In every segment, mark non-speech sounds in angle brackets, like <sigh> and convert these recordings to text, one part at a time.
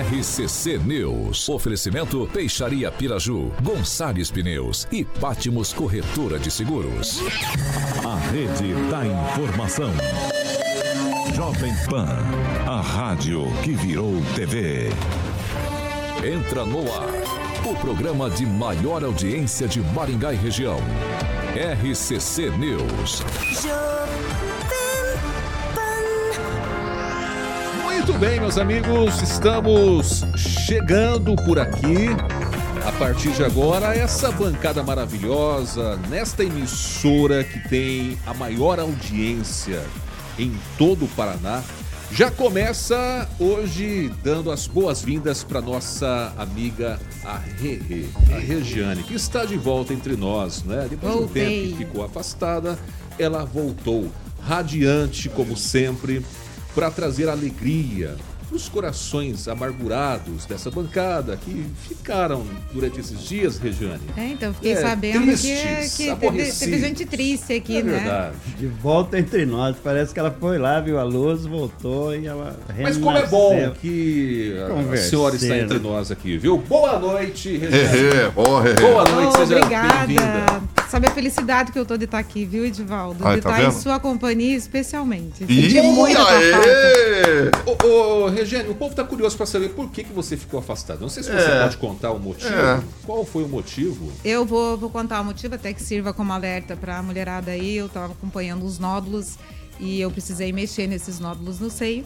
RCC News. Oferecimento Peixaria Piraju, Gonçalves Pneus e Pátimos Corretora de Seguros. A rede da informação. Jovem Pan, a rádio que virou TV. Entra no ar, o programa de maior audiência de Maringá e região. RCC News. Muito bem, meus amigos, estamos chegando por aqui. A partir de agora, essa bancada maravilhosa, nesta emissora que tem a maior audiência em todo o Paraná, já começa hoje dando as boas-vindas para nossa amiga a Rê, a Regiane, que está de volta entre nós, né? Depois de um tempo que ficou afastada, ela voltou radiante como sempre para trazer alegria para os corações amargurados dessa bancada que ficaram durante esses dias, Regiane. É, então, fiquei é, sabendo tristes, que, que teve, teve, gente triste aqui, é né? Verdade. De volta entre nós. Parece que ela foi lá, viu a luz, voltou e ela Mas como é bom que a senhora está entre nós aqui, viu? Boa noite, Regiane. boa, boa noite, oh, seja bem-vinda. Sabe a felicidade que eu tô de estar aqui, viu, Edivaldo? Ai, de tá estar vendo? em sua companhia, especialmente. Ih, muita ô, ô, Regiane, o povo tá curioso para saber por que, que você ficou afastado. Não sei se você é. pode contar o motivo. É. Qual foi o motivo? Eu vou, vou contar o motivo, até que sirva como alerta para a mulherada aí. Eu estava acompanhando os nódulos e eu precisei mexer nesses nódulos no seio.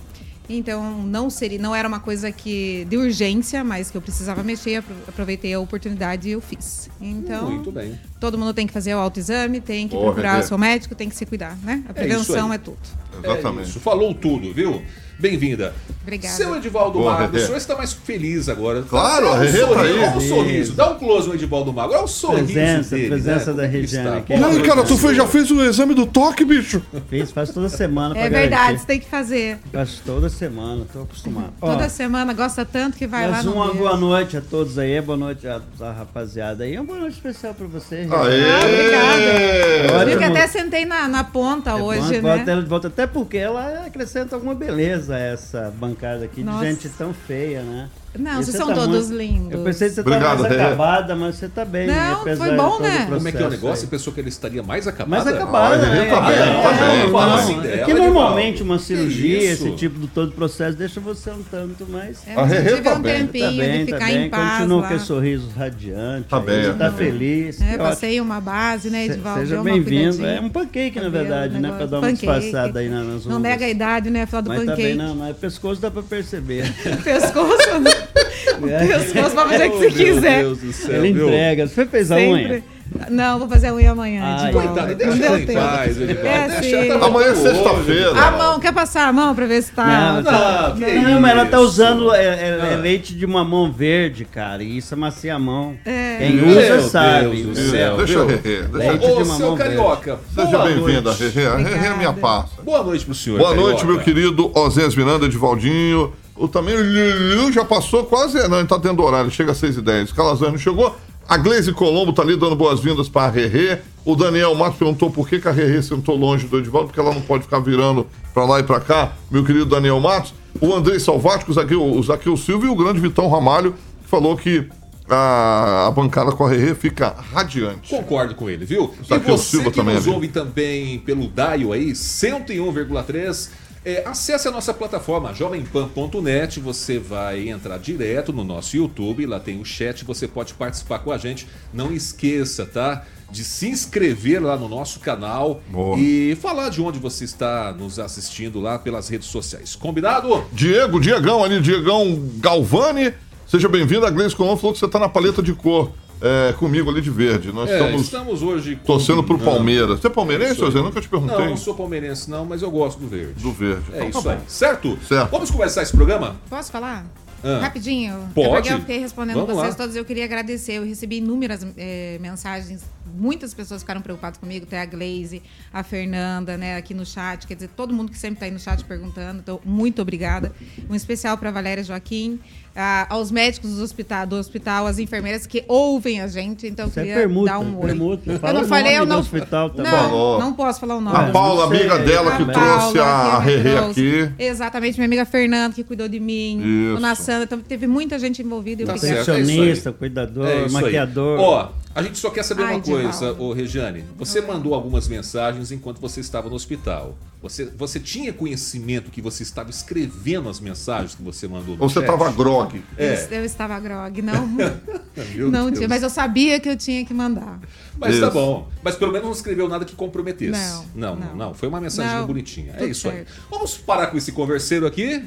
Então não seria, não era uma coisa que de urgência, mas que eu precisava mexer, aproveitei a oportunidade e eu fiz. Então, muito bem. Todo mundo tem que fazer o autoexame, tem que procurar o seu médico, tem que se cuidar, né? A prevenção é, é tudo. Exatamente. É isso. Falou tudo, viu? Bem-vinda. Obrigada. Seu Edivaldo Boa, Mago, o senhor está mais feliz agora. Claro, a Rê tá aí. Olha o sorriso. Dá um close no Edivaldo Mago. Olha o sorriso presença, dele. Presença né? da Regiane aqui. Aí, cara, tu foi, já fez o exame do toque, bicho? Fiz, faz toda semana É verdade, você tem que fazer. Faz toda semana, tô acostumado. <laughs> Toda Ó, semana, gosta tanto que vai lá no uma boa noite a todos aí, boa noite a, a rapaziada aí. Uma boa noite especial pra você. Aê! Ah, obrigada. Eu que até sentei na, na ponta é hoje, bom, né? Volta, até porque ela acrescenta alguma beleza essa bancada aqui Nossa. de gente tão feia, né? Não, vocês são tá todos muito... lindos. Eu pensei que você estava mais acabada, mas você está bem. Não, foi bom, né? Como é que é o negócio? Você pensou que ele estaria mais acabada? Mais acabada, ah, né? Tá bem, tá bem. Não, assim é que normalmente uma cirurgia, esse tipo de todo processo, deixa você um tanto mais... É, a tá um bem. Tempinho tá bem, de ficar tá bem. Em paz Continua com esse sorriso radiante. Tá bem. Está feliz. É, passei uma base, né, Edvaldo? Seja bem-vindo. É um pancake, na verdade, né? Para dar uma disfarçada aí nas ruas. Não nega a idade, né? Falar do pancake. Mas também não, mas pescoço dá para perceber. <laughs> <laughs> Pescoço, né? Pescoço pode fazer o que você quiser. Deus do céu, Ele entrega. Você fez a unha? Não, vou fazer a unha amanhã. Ai, Coitado, deixa não deu tempo. Paz, é, assim. Amanhã é sexta-feira. A mão, quer passar a mão pra ver se tá. Não, não, não, não mas ela tá usando é, é, é, leite de mamão verde, cara. E isso amacia a mão. É. Quem usa sabe. Deus do céu. Deixa eu ver. Leite Ô, de mamão Carioca. Seja bem-vinda, Rê. A Rê é minha passa. Boa noite pro senhor. Boa noite, meu querido Osés Miranda, Edivaldinho. O também o já passou quase. Não, ele tá tendo horário, chega às 6h10. Calazan não chegou. A Gleise Colombo tá ali dando boas-vindas para a Rerê. O Daniel Matos perguntou por que, que a Rerê sentou longe do Edivaldo, porque ela não pode ficar virando para lá e para cá, meu querido Daniel Matos. O Andrei Salvático, o Zaqueu, o Zaqueu Silva e o grande Vitão Ramalho, que falou que a, a bancada com a Rerê fica radiante. Concordo com ele, viu? Zaqueu e você Silva que também nos é ouve também pelo Daio aí, 101,3 é, acesse a nossa plataforma jovempan.net, você vai entrar direto no nosso YouTube, lá tem o chat, você pode participar com a gente. Não esqueça, tá? De se inscrever lá no nosso canal Boa. e falar de onde você está nos assistindo lá pelas redes sociais. Combinado? Diego, Diegão ali, Diegão Galvani. Seja bem-vindo. A Gleice Colombo falou que você está na paleta de cor é, comigo ali de verde. Nós é, estamos, estamos hoje torcendo pro Palmeiras. Você é palmeirense, José? Nunca te perguntei. Não, não sou palmeirense não, mas eu gosto do verde. Do verde. É então, isso tá aí. Certo? Certo. Vamos começar esse programa? Posso falar? Ah. Rapidinho. Pode. É porque eu fiquei respondendo Vamos vocês lá. todos. Eu queria agradecer. Eu recebi inúmeras é, mensagens muitas pessoas ficaram preocupadas comigo, até a Glaze, a Fernanda, né, aqui no chat, quer dizer, todo mundo que sempre está aí no chat perguntando, então muito obrigada. Um especial para Valéria Joaquim, a, aos médicos do hospital, do hospital, as enfermeiras que ouvem a gente, então Você queria permuta, dar um oi. permuta. Fala eu não o falei, nome eu do não, hospital também. não, Falou. não posso falar o nome. A Paula, amiga dela, que A trouxe a, Paula, Rerê aqui. Exatamente, minha amiga Fernanda, que cuidou de mim. Isso. Dona Sandra, então teve muita gente envolvida. Tá. Nutricionista, cuidador, É isso aí. maquiador. Ó, a gente só quer saber Ai, uma coisa, ô Regiane. Você mandou algumas mensagens enquanto você estava no hospital. Você, você tinha conhecimento que você estava escrevendo as mensagens que você mandou no Ou você chat? tava grog. É. Eu estava grog, não. <laughs> Não Deus. tinha, mas eu sabia que eu tinha que mandar. Mas tá Isso. bom. Mas pelo menos não escreveu nada que comprometesse. Não, não, não. não. Foi uma mensagem Não, bonitinha. É isso aí. certo. Vamos parar com esse converseiro aqui,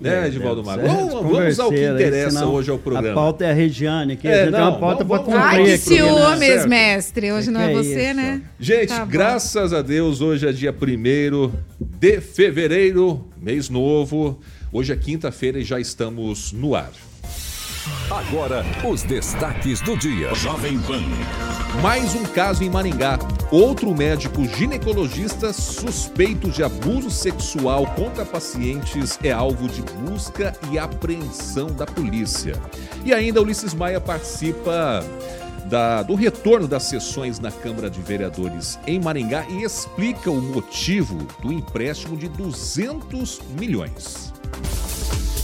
né, Edivaldo ser. Vamos, vamos ao que interessa senão hoje ao programa. A pauta é a Regiane aqui. É, a gente tem não, uma pauta para vamos- Ai, cumprir que né? ciúmes, certo. mestre. Hoje não é, Que que é você, isso? né? Gente, Tá graças a Deus, hoje é dia 1 de fevereiro, mês novo. Hoje é quinta-feira e já estamos no ar. Agora, os destaques do dia. Jovem Pan. Mais um caso em Maringá. Outro médico ginecologista suspeito de abuso sexual contra pacientes é alvo de busca e apreensão da polícia. E ainda Ulisses Maia participa da- do retorno das sessões na Câmara de Vereadores em Maringá e explica o motivo do empréstimo de 200 milhões.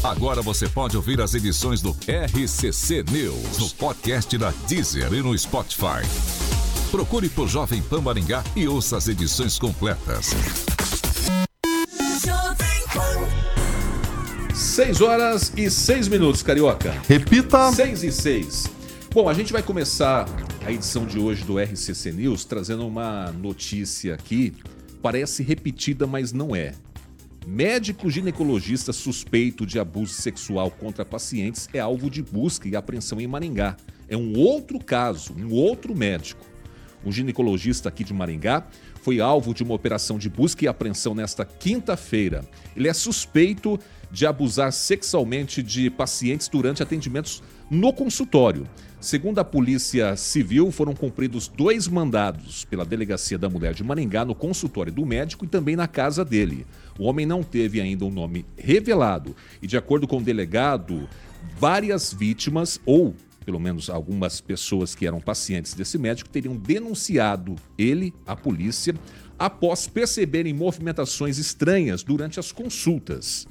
Agora você pode ouvir as edições do RCC News no podcast da Deezer e no Spotify. Procure por Jovem Pan Maringá e ouça as edições completas. 6 horas e 6 minutos, Carioca. Repita. 6 e 6. Bom, a gente vai começar a edição de hoje do RCC News trazendo uma notícia aqui. Parece repetida, mas não é. Médico ginecologista suspeito de abuso sexual contra pacientes é alvo de busca e apreensão em Maringá. É um outro caso, um outro médico. Um ginecologista aqui de Maringá foi alvo de uma operação de busca e apreensão nesta quinta-feira. Ele é suspeito de abusar sexualmente de pacientes durante atendimentos no consultório. Segundo a Polícia Civil, foram cumpridos dois mandados pela Delegacia da Mulher de Maringá no consultório do médico e também na casa dele. O homem não teve ainda um nome revelado e, de acordo com o delegado, várias vítimas ou pelo menos algumas pessoas que eram pacientes desse médico teriam denunciado ele à polícia após perceberem movimentações estranhas durante as consultas.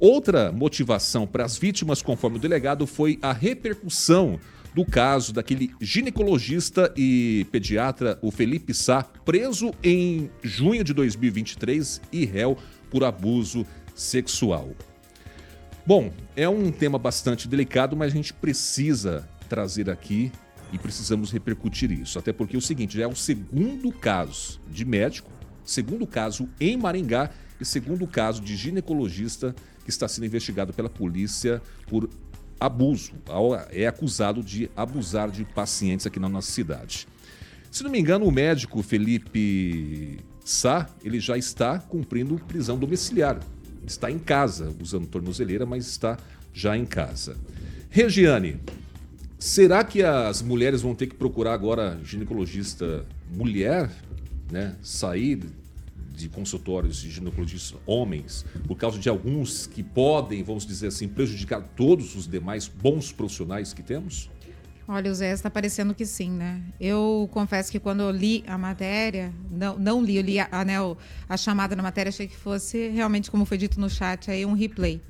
Outra motivação para as vítimas, conforme o delegado, foi a repercussão do caso daquele ginecologista e pediatra, o Felipe Sá, preso em junho de 2023 e réu por abuso sexual. Bom, é um tema bastante delicado, mas a gente precisa trazer aqui e precisamos repercutir isso. Até porque é o seguinte, já é o segundo caso de médico, segundo caso em Maringá e segundo caso de ginecologista que está sendo investigado pela polícia por abuso. É acusado de abusar de pacientes aqui na nossa cidade. Se não me engano, o médico Felipe Sá, ele já está cumprindo prisão domiciliar. Está em casa, usando tornozeleira, mas está já em casa. Regiane, será que as mulheres vão ter que procurar agora ginecologista mulher, né? Sair de consultórios de ginecologistas homens, por causa de alguns que podem, vamos dizer assim, prejudicar todos os demais bons profissionais que temos? Olha, o Zé está parecendo que sim, né? Eu confesso que quando eu li a matéria, não, não li, eu li a, né, a chamada na matéria, achei que fosse realmente, como foi dito no chat, aí um replay.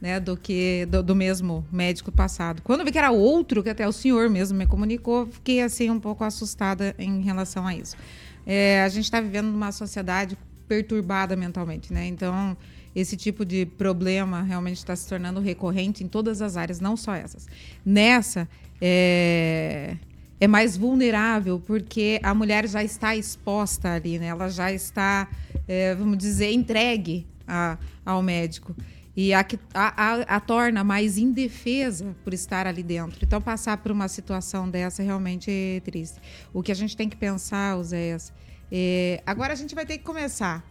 Né, do que do, do, mesmo médico passado. Quando vi que era outro, que até o senhor mesmo me comunicou, fiquei assim um pouco assustada em relação a isso. É, a gente está vivendo numa sociedade perturbada mentalmente, né? Então esse tipo de problema realmente está se tornando recorrente em todas as áreas, não só essas. Nessa é, é mais vulnerável porque a mulher já está exposta ali, né? Ela já está, é, vamos dizer, entregue a, ao médico e a, a, a, torna mais indefesa por estar ali dentro. Então, passar por uma situação dessa realmente é triste. O que a gente tem que pensar, Oséias, é, agora a gente vai ter que começar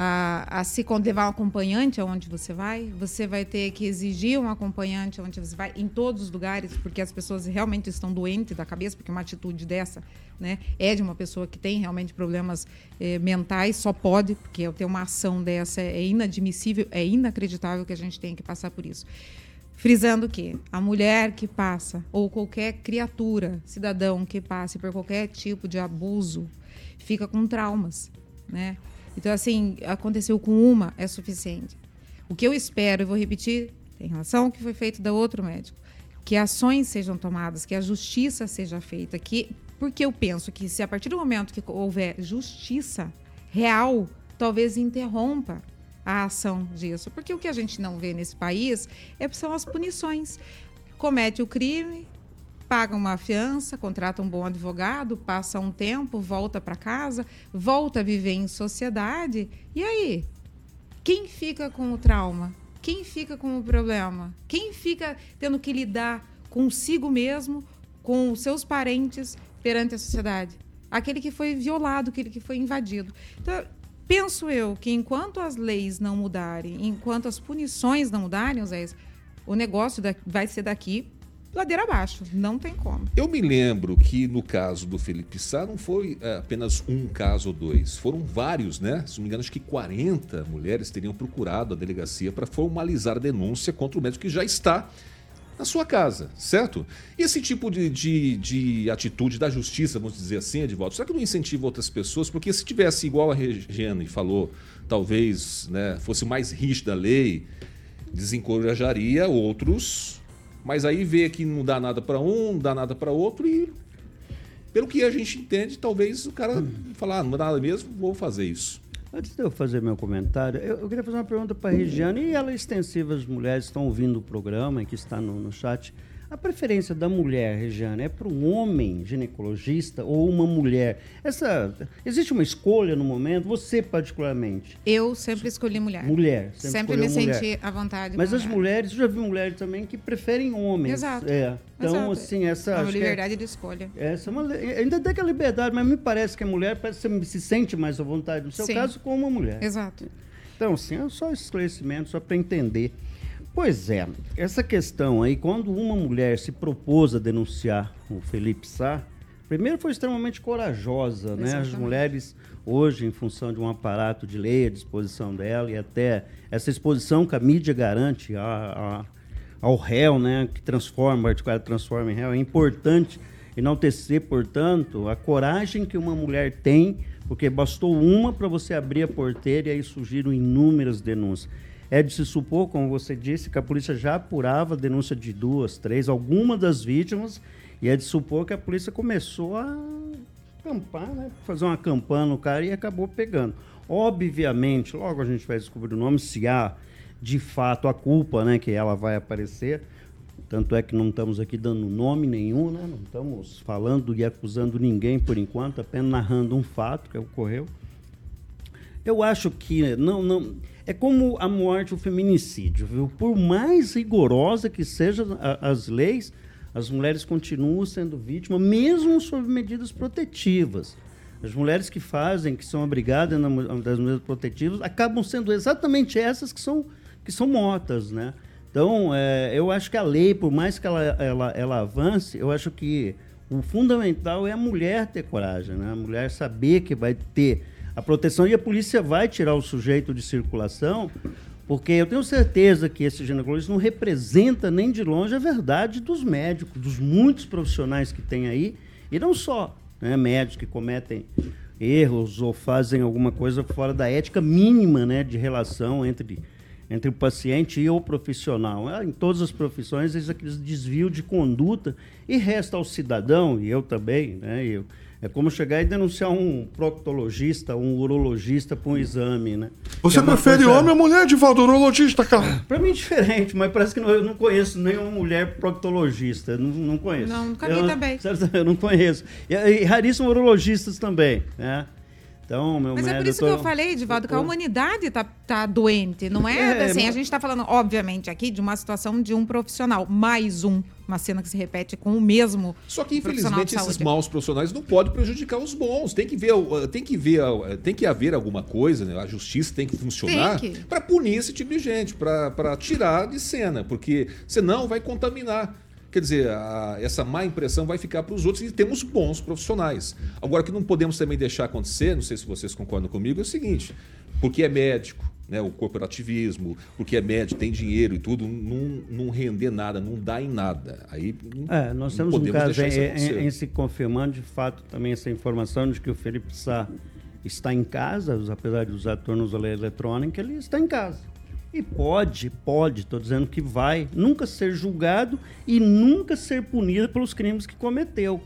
a, a se levar um acompanhante aonde você vai, você vai ter que exigir um acompanhante aonde você vai, em todos os lugares, porque as pessoas realmente estão doentes da cabeça, porque uma atitude dessa né, é de uma pessoa que tem realmente problemas eh, mentais, só pode, porque ter uma ação dessa é inadmissível, é inacreditável que a gente tenha que passar por isso. Frisando que a mulher que passa, ou qualquer criatura, cidadão que passe por qualquer tipo de abuso, fica com traumas, né? Então, assim, aconteceu com uma, é suficiente. O que eu espero, e vou repetir, em relação ao que foi feito da outro médico, que ações sejam tomadas, que a justiça seja feita, que porque eu penso que se a partir do momento que houver justiça real, talvez interrompa a ação disso. Porque o que a gente não vê nesse país é, são as punições. Comete o crime, paga uma fiança, contrata um bom advogado, passa um tempo, volta para casa, volta a viver em sociedade. E aí? Quem fica com o trauma? Quem fica com o problema? Quem fica tendo que lidar consigo mesmo, com os seus parentes perante a sociedade? Aquele que foi violado, aquele que foi invadido. Então, penso eu que enquanto as leis não mudarem, enquanto as punições não mudarem, Zé, o negócio vai ser daqui ladeira abaixo, não tem como. Eu me lembro que no caso do Felipe Sá não foi é, apenas um caso ou dois, foram vários, né? Se não me engano, acho que 40 mulheres teriam procurado a delegacia para formalizar a denúncia contra o médico que já está na sua casa, certo? E esse tipo de, de, de atitude da justiça, vamos dizer assim, Edvaldo, será que não incentiva outras pessoas? Porque se tivesse igual a Regiane falou, talvez né, fosse mais rígida a lei, desencorajaria outros mas aí vê que não dá nada para um, não dá nada para outro e pelo que a gente entende, talvez o cara hum. falar, ah, não dá nada mesmo, vou fazer isso. Antes de eu fazer meu comentário, eu, eu queria fazer uma pergunta para a Regiane, e ela extensiva, as mulheres estão ouvindo o programa, que está no, no chat. A preferência da mulher, Regiane, é para um homem ginecologista ou uma mulher? Essa existe uma escolha no momento? Você particularmente? Eu sempre escolhi mulher. Mulher. Sempre, sempre me mulher. senti à vontade. Mas as mulher. mulheres, eu já vi mulheres também que preferem homens. Exato. É. Então, Exato. assim, essa. É uma liberdade é, de escolha. Essa é uma, ainda tem que a liberdade, mas me parece que a mulher parece, se sente mais à vontade, no seu Sim. caso, como uma mulher. Exato. Então, assim, é só esclarecimento, só para entender. Pois é, essa questão aí, quando uma mulher se propôs a denunciar o Felipe Sá, primeiro foi extremamente corajosa, né? As mulheres hoje, em função de um aparato de lei à disposição dela e até essa exposição que a mídia garante a, a, ao réu, né, que transforma, o articulado transforma em réu, é importante enaltecer, portanto, a coragem que uma mulher tem, porque bastou uma para você abrir a porteira e aí surgiram inúmeras denúncias. É de se supor, como você disse, que a polícia já apurava a denúncia de duas, três, alguma das vítimas, e é de supor que a polícia começou a acampar, né? Fazer uma campanha no cara e acabou pegando. Obviamente, logo a gente vai descobrir o nome, se há de fato a culpa, né? Que ela vai aparecer. Tanto é que não estamos aqui dando nome nenhum, né? Não estamos falando e acusando ninguém por enquanto, apenas narrando um fato que ocorreu. Eu acho que não, não é como a morte, o feminicídio, viu? Por mais rigorosa que sejam as leis, as mulheres continuam sendo vítimas, mesmo sob medidas protetivas. As mulheres que fazem, que são abrigadas das medidas protetivas, acabam sendo exatamente essas que são, que são mortas, né? Então, é, eu acho que a lei, por mais que ela, ela, ela avance, eu acho que o fundamental é a mulher ter coragem, né? A mulher saber que vai ter a proteção e a polícia vai tirar o sujeito de circulação, porque eu tenho certeza que esse ginecologista não representa nem de longe a verdade dos médicos, dos muitos profissionais que tem aí, e não só né, médicos que cometem erros ou fazem alguma coisa fora da ética mínima né, de relação entre, entre o paciente e o profissional. É, em todas as profissões, existe aquele desvio de conduta e resta ao cidadão, e eu também, né, eu, é como chegar e denunciar um proctologista, um urologista para um exame, né? Você é prefere coisa... homem ou mulher, Divaldo, urologista, cara? Para mim é diferente, mas parece que não, eu não conheço nenhuma mulher proctologista. Não, não conheço. Não, nunca vi também. <laughs> Eu não conheço. E, e raríssimos urologistas também, né? Então, meu Mas é por isso que eu falei, Divaldo, que a humanidade tá, tá doente. Não é, É, assim, a mas- gente tá falando, obviamente, aqui de uma situação de um profissional. Mais um. Uma cena que se repete com o mesmo. Só que, infelizmente, esses maus profissionais não podem prejudicar os bons. Tem que ver, uh, tem que ver, uh, tem que haver alguma coisa, né? a justiça tem que funcionar para punir esse tipo de gente, para tirar de cena, porque senão vai contaminar. Quer dizer, a- essa má impressão vai ficar para os outros e temos bons profissionais. Agora, o que não podemos também deixar acontecer, não sei se vocês concordam comigo, é o seguinte: porque é médico, né, o corporativismo, porque é médico, tem dinheiro e tudo, não, não render nada, não dá em nada. Aí É, nós não temos um caso em, em- em se confirmando, de fato, também essa informação de que o Felipe Sá está em casa, apesar de usar tornozeleira eletrônica, ele está em casa. E pode, pode, estou dizendo que vai, nunca ser julgado e nunca ser punido pelos crimes que cometeu.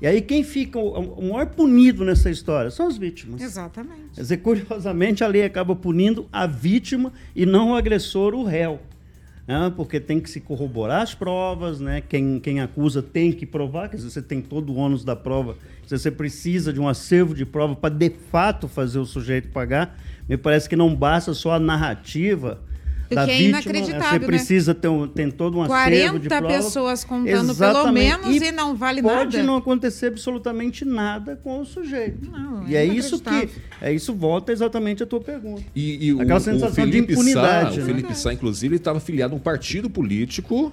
E aí quem fica o, o maior punido nessa história são as vítimas. Exatamente. Quer dizer, curiosamente, a lei acaba punindo a vítima e não o agressor, o réu. né? Porque tem que se corroborar as provas, né? quem, quem acusa tem que provar, quer dizer, você tem todo o ônus da prova, você precisa de um acervo de prova para de fato fazer o sujeito pagar. Me parece que não basta só a narrativa O da que é vítima, né? inacreditável, você né? precisa ter um, tem todo um acervo de 40 prova. pessoas contando pelo Exatamente. menos e, não vale pode nada. não acontecer absolutamente nada com o sujeito. Não, e é é isso que é isso volta exatamente à tua pergunta. E, e o- Aquela o, sensação de Felipe impunidade, Sá, né? o Felipe Sá, inclusive, estava filiado a um partido político.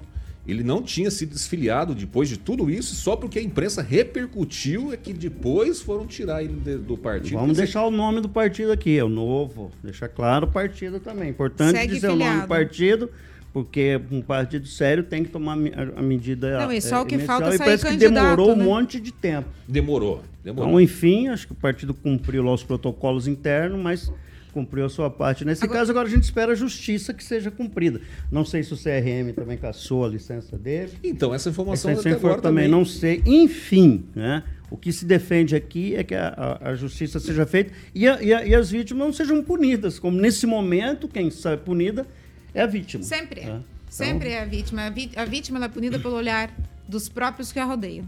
Ele não tinha sido desfiliado depois de tudo isso, só porque a imprensa repercutiu é que depois foram tirar ele de- do partido. Vamos deixar o nome do partido aqui, é o novo. Deixar claro o partido também. Importante Segue dizer o nome filiado. do partido, porque um partido sério tem que tomar a, medida. Não, e só é, o que inicial, falta é e sair parece que demorou né? um monte de tempo. Demorou, demorou. Então, enfim, acho que o partido cumpriu lá os protocolos internos, mas cumpriu a sua parte. Nesse Agora- caso, agora a gente espera a justiça que seja cumprida. Não sei se o CRM também caçou a licença dele. Então, essa informação Essa até informação agora também também não sei. Enfim, né? O que se defende aqui é que a, a- a justiça seja feita e, a- e a- e as vítimas não sejam punidas. Como nesse momento, quem sai punida é a vítima. Sempre é. né? Sempre é a vítima. A, vi- a vítima ela é punida pelo olhar dos próprios que a rodeiam.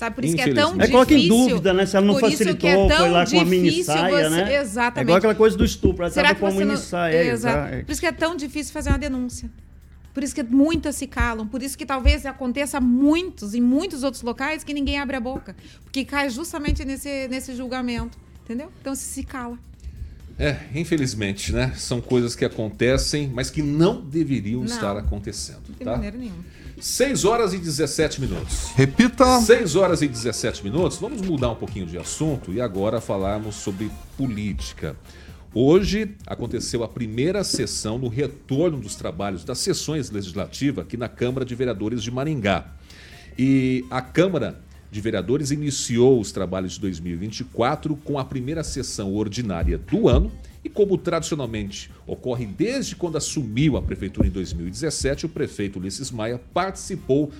Sabe, por isso que é tão Infelizmente. É coloca em difícil. dúvida, né? Se ela não por isso que facilitou, é tão foi lá com a mini difícil saia, você- né? É Exatamente. igual aquela coisa do estupro. Ela Será estava com a mini não... saia. é, Exato. exa- Por isso que é tão difícil fazer uma denúncia. Por isso que muitas se calam. Por isso que talvez aconteça muitos, em muitos outros locais, que ninguém abre a boca. Porque cai justamente nesse, nesse julgamento. Entendeu? Então se se cala. É, infelizmente, né? São coisas que acontecem, mas que não deveriam Não. estar acontecendo, De tá? maneira nenhuma. 6 horas e 17 minutos. Repita. 6 horas e 17 minutos, vamos mudar um pouquinho de assunto e agora falarmos sobre política. Hoje aconteceu a primeira sessão no retorno dos trabalhos das sessões legislativas aqui na Câmara de Vereadores de Maringá. E a Câmara de Vereadores iniciou os trabalhos de 2024 com a primeira sessão ordinária do ano. E como tradicionalmente ocorre desde quando assumiu a prefeitura em 2017, o prefeito Ulisses Maia participou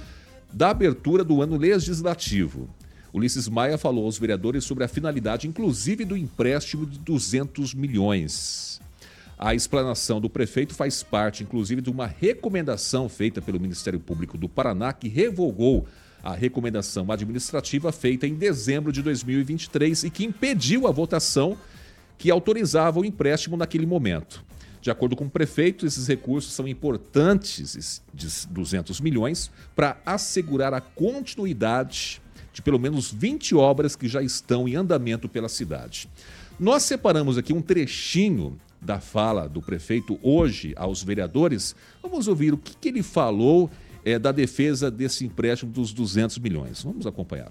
da abertura do ano legislativo. Ulisses Maia falou aos vereadores sobre a finalidade, inclusive, do empréstimo de 200 milhões. A explanação do prefeito faz parte, inclusive, de uma recomendação feita pelo Ministério Público do Paraná, que revogou a recomendação administrativa feita em dezembro de 2023 e que impediu a votação que autorizava o empréstimo naquele momento. De acordo com o prefeito, esses recursos são importantes, esses de 200 milhões, para assegurar a continuidade de pelo menos 20 obras que já estão em andamento pela cidade. Nós separamos aqui um trechinho da fala do prefeito hoje aos vereadores. Vamos ouvir o que, que ele falou eh, da defesa desse empréstimo dos 200 milhões. Vamos acompanhar.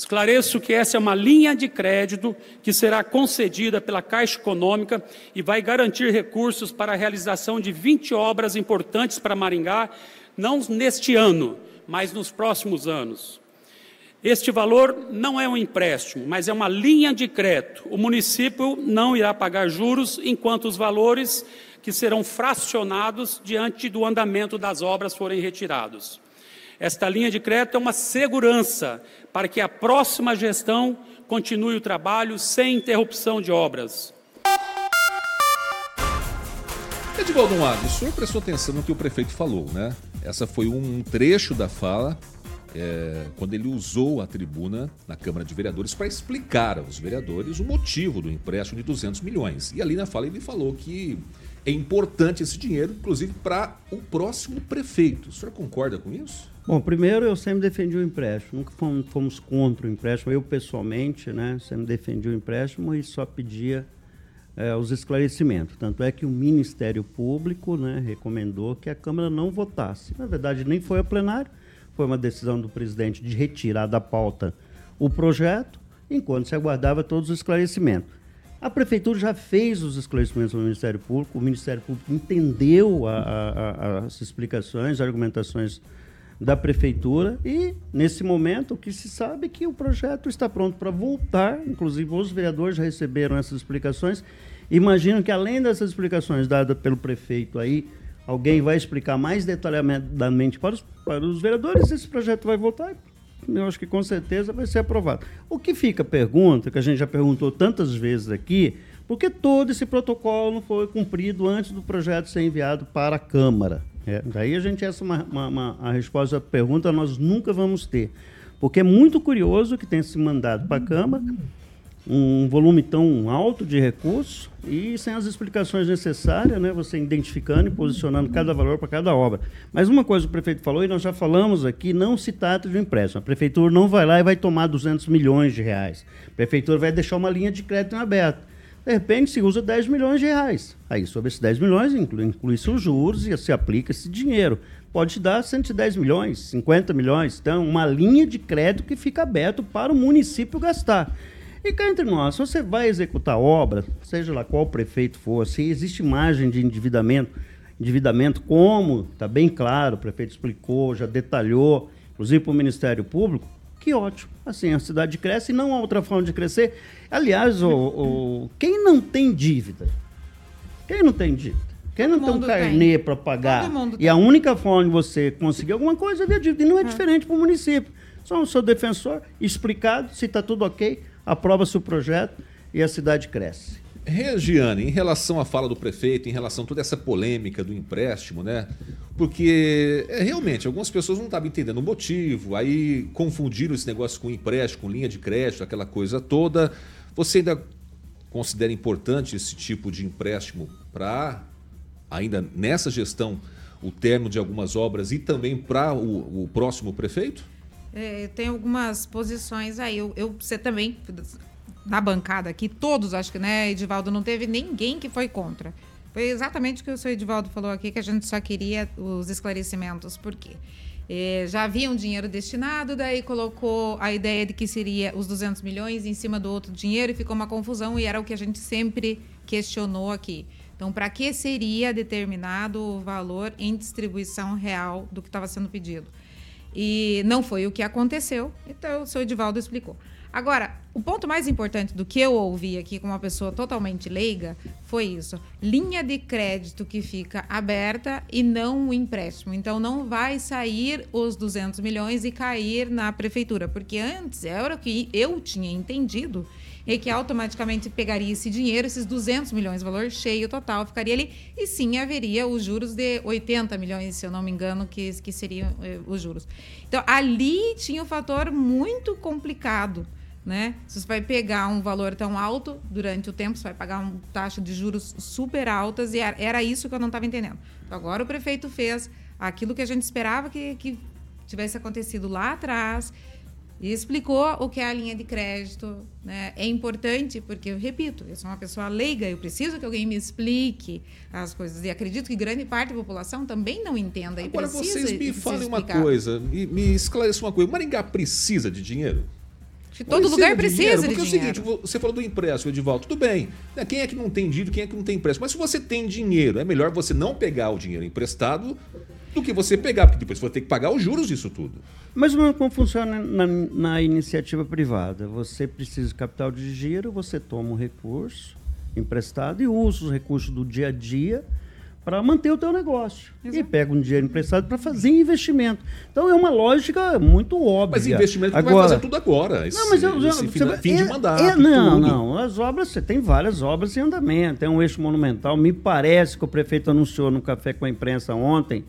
Esclareço que essa é uma linha de crédito que será concedida pela Caixa Econômica e vai garantir recursos para a realização de 20 obras importantes para Maringá, não neste ano, mas nos próximos anos. Este valor não é um empréstimo, mas é uma linha de crédito. O município não irá pagar juros enquanto os valores que serão fracionados diante do andamento das obras forem retirados. Esta linha de crédito é uma segurança para que a próxima gestão continue o trabalho sem interrupção de obras. Edivaldo Moab, o senhor prestou atenção no que o prefeito falou, né? Essa foi um trecho da fala é, quando ele usou a tribuna na Câmara de Vereadores para explicar aos vereadores o motivo do empréstimo de 200 milhões. E ali na fala ele falou que é importante esse dinheiro, inclusive para o próximo prefeito. O senhor concorda com isso? Bom, primeiro eu sempre defendi o empréstimo, nunca fomos, fomos contra o empréstimo. Eu pessoalmente, né, sempre defendi o empréstimo e só pedia é, os esclarecimentos. Tanto é que o Ministério Público né, recomendou que a Câmara não votasse. Na verdade, nem foi a plenário, foi uma decisão do presidente de retirar da pauta o projeto, enquanto se aguardava todos os esclarecimentos. A Prefeitura já fez os esclarecimentos no Ministério Público, o Ministério Público entendeu a, a, a, as explicações, as argumentações da Prefeitura e, nesse momento, o que se sabe é que o projeto está pronto para voltar, inclusive os vereadores já receberam essas explicações. Imagino que, além dessas explicações dadas pelo prefeito aí, alguém vai explicar mais detalhadamente para os, para os vereadores, esse projeto vai voltar eu acho que com certeza vai ser aprovado. O que fica a pergunta, que a gente já perguntou tantas vezes aqui, por que todo esse protocolo não foi cumprido antes do projeto ser enviado para a Câmara? É, daí a gente, essa uma, uma, uma, a resposta à pergunta nós nunca vamos ter. Porque é muito curioso que tenha se mandado para a Câmara um volume tão alto de recursos e sem as explicações necessárias, né, você identificando e posicionando cada valor para cada obra. Mas uma coisa o prefeito falou, e nós já falamos aqui, não se trata de um empréstimo. A prefeitura não vai lá e vai tomar 200 milhões de reais. A prefeitura vai deixar uma linha de crédito aberta. De repente, se usa 10 milhões de reais. Aí, sobre esses 10 milhões, inclui-se inclui os juros e se aplica esse dinheiro. Pode dar 110 milhões, 50 milhões. Então, uma linha de crédito que fica aberto para o município gastar. E cá entre nós, se você vai executar obra, seja lá qual prefeito for, se existe margem de endividamento, endividamento como está bem claro, o prefeito explicou, já detalhou, inclusive para o Ministério Público, que ótimo. Assim, a cidade cresce e não há outra forma de crescer. Aliás, o, o quem não tem dívida? Quem não tem dívida? Quem não tem um carnê para pagar? E a única forma de você conseguir alguma coisa é ver a dívida. E não é, é. diferente para o município. Só o seu defensor, explicado, se está tudo ok, aprova-se o projeto e a cidade cresce. Regiane, em relação à fala do prefeito, em relação a toda essa polêmica do empréstimo, né? Porque é, realmente algumas pessoas não estavam entendendo o motivo, aí confundiram esse negócio com empréstimo, com linha de crédito, aquela coisa toda. Você ainda considera importante esse tipo de empréstimo para, ainda nessa gestão, o termo de algumas obras e também para o, o próximo prefeito? É, tem algumas posições aí. Eu, eu, você também, na bancada aqui, todos, acho que, né, Edivaldo, não teve ninguém que foi contra. Foi exatamente o que o senhor Edivaldo falou aqui, que a gente só queria os esclarecimentos. Por quê? É, já havia um dinheiro destinado, daí colocou a ideia de que seria os 200 milhões em cima do outro dinheiro e ficou uma confusão e era o que a gente sempre questionou aqui. Então, para que seria determinado o valor em distribuição real do que estava sendo pedido? E não foi o que aconteceu. Então, o seu Edivaldo explicou. Agora, o ponto mais importante do que eu ouvi aqui com uma pessoa totalmente leiga foi isso: linha de crédito que fica aberta e não o empréstimo. Então, não vai sair os 200 milhões e cair na prefeitura, porque antes era o que eu tinha entendido e que automaticamente pegaria esse dinheiro, esses 200 milhões, valor cheio total, ficaria ali, e sim haveria os juros de 80 milhões, se eu não me engano, que, que seriam eh, os juros. Então, ali tinha um fator muito complicado. Né? Se você vai pegar um valor tão alto durante o tempo, você vai pagar uma taxa de juros super altas, e era isso que eu não estava entendendo. Então, agora o prefeito fez aquilo que a gente esperava que, que tivesse acontecido lá atrás, e explicou o que é a linha de crédito. Né? É importante, porque, eu repito, eu sou uma pessoa leiga, eu preciso que alguém me explique as coisas. E acredito que grande parte da população também não entenda. Agora, e vocês me falem uma coisa, me, me esclareçam uma coisa. Maringá precisa de dinheiro? De todo precisa lugar precisa de, dinheiro, porque de dinheiro. é o seguinte, você falou do empréstimo, Edivaldo, tudo bem. Né? Quem é que não tem dívida, quem é que não tem empréstimo? Mas se você tem dinheiro, é melhor você não pegar o dinheiro emprestado do que você pegar, porque depois você vai ter que pagar os juros disso tudo. Mas como funciona na, na iniciativa privada? Você precisa de capital de giro, você toma um recurso emprestado e usa os recursos do dia a dia para manter o teu negócio. Exato. E pega um dinheiro emprestado para fazer investimento. Então é uma lógica muito óbvia. Mas investimento agora, vai fazer tudo agora. Esse, não, mas eu, esse fim, você, fim de é, mandato. É, não, tudo. não. As obras, você tem várias obras em andamento. Tem um eixo monumental. Me parece que o prefeito anunciou no café com a imprensa ontem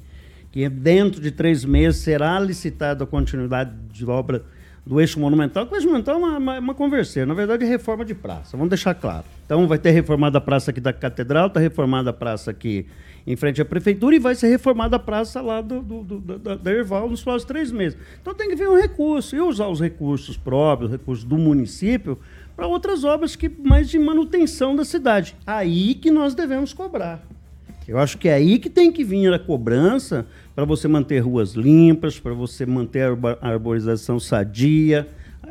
que dentro de três meses será licitada a continuidade de obra do eixo monumental, que o eixo monumental é uma, uma, uma conversa, na verdade é reforma de praça, vamos deixar claro. Então vai ter reformada a praça aqui da Catedral, está reformada a praça aqui em frente à prefeitura e vai ser reformada a praça lá do, do, do da, da Erval nos próximos três meses. Então tem que vir um recurso e usar os recursos próprios, os recursos do município, para outras obras que mais de manutenção da cidade. Aí que nós devemos cobrar. Eu acho que é aí que tem que vir a cobrança para você manter ruas limpas, para você manter a arborização sadia,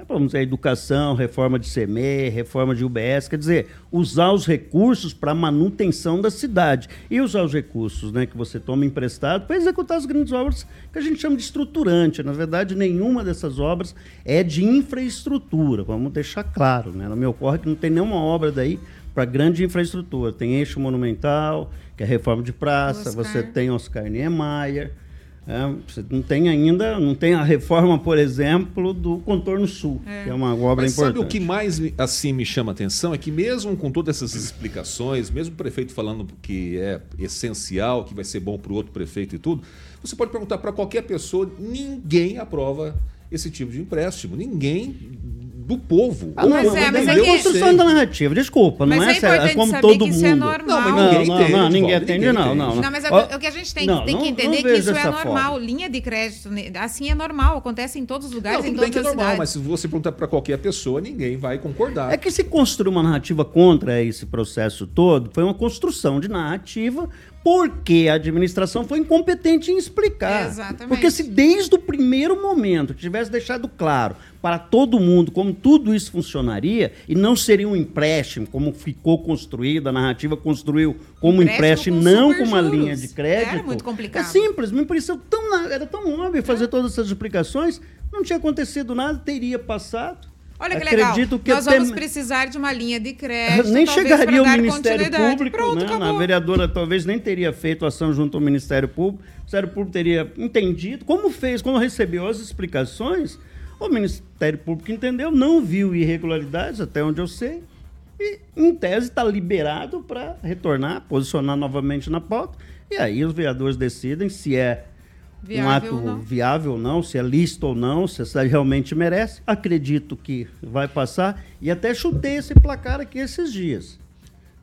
vamos dizer, educação, reforma de CME, reforma de UBS, quer dizer, usar os recursos para manutenção da cidade e usar os recursos né, que você toma emprestado para executar as grandes obras que a gente chama de estruturante. Na verdade, nenhuma dessas obras é de infraestrutura, vamos deixar claro. Né? Não me ocorre que não tem nenhuma obra daí para grande infraestrutura. Tem eixo monumental, que é reforma de praça, Oscar. você tem Oscar Niemeyer, é, você não tem ainda, não tem a reforma, por exemplo, do contorno sul, é. que é uma obra Mas importante. Sabe o que mais assim me chama a atenção é que mesmo com todas essas explicações, mesmo o prefeito falando que é essencial, que vai ser bom para o outro prefeito e tudo, você pode perguntar para qualquer pessoa, ninguém aprova esse tipo de empréstimo, ninguém do povo. Ah, não, mas é, mas é que... construção da narrativa, desculpa, não é, é sério, é como todo mundo. é normal. Não, mas ninguém não, entende, não, ninguém entende, não, não. Não, mas o que a gente tem, tem que entender é que isso é normal. Forma. Linha de crédito, né, assim é normal, acontece em todos os lugares, não, em todas que é normal, cidades. mas se você perguntar para qualquer pessoa, ninguém vai concordar. É que se construir uma narrativa contra esse processo todo, foi uma construção de narrativa porque a administração foi incompetente em explicar. Exatamente. Porque se desde o primeiro momento tivesse deixado claro para todo mundo como tudo isso funcionaria e não seria um empréstimo como ficou construído, a narrativa construiu como empréstimo, empréstimo não com uma linha de crédito. Era muito complicado. É simples, me pareceu tão era tão óbvio fazer é. todas essas explicações, não tinha acontecido nada, teria passado. Olha que legal. Que Nós vamos precisar de uma linha de <laughs> crédito. Nem chegaria ao Ministério Público. Pronto, né? A vereadora talvez nem teria feito ação junto ao Ministério Público. O Ministério Público teria entendido. Como fez, quando recebeu as explicações, o Ministério Público entendeu, não viu irregularidades, até onde eu sei. E, em tese, está liberado para retornar, posicionar novamente na pauta. E aí os vereadores decidem se é Viável um ato ou viável ou não, se é lícito ou não, se a cidade realmente merece. Acredito que vai passar. E até chutei esse placar aqui esses dias.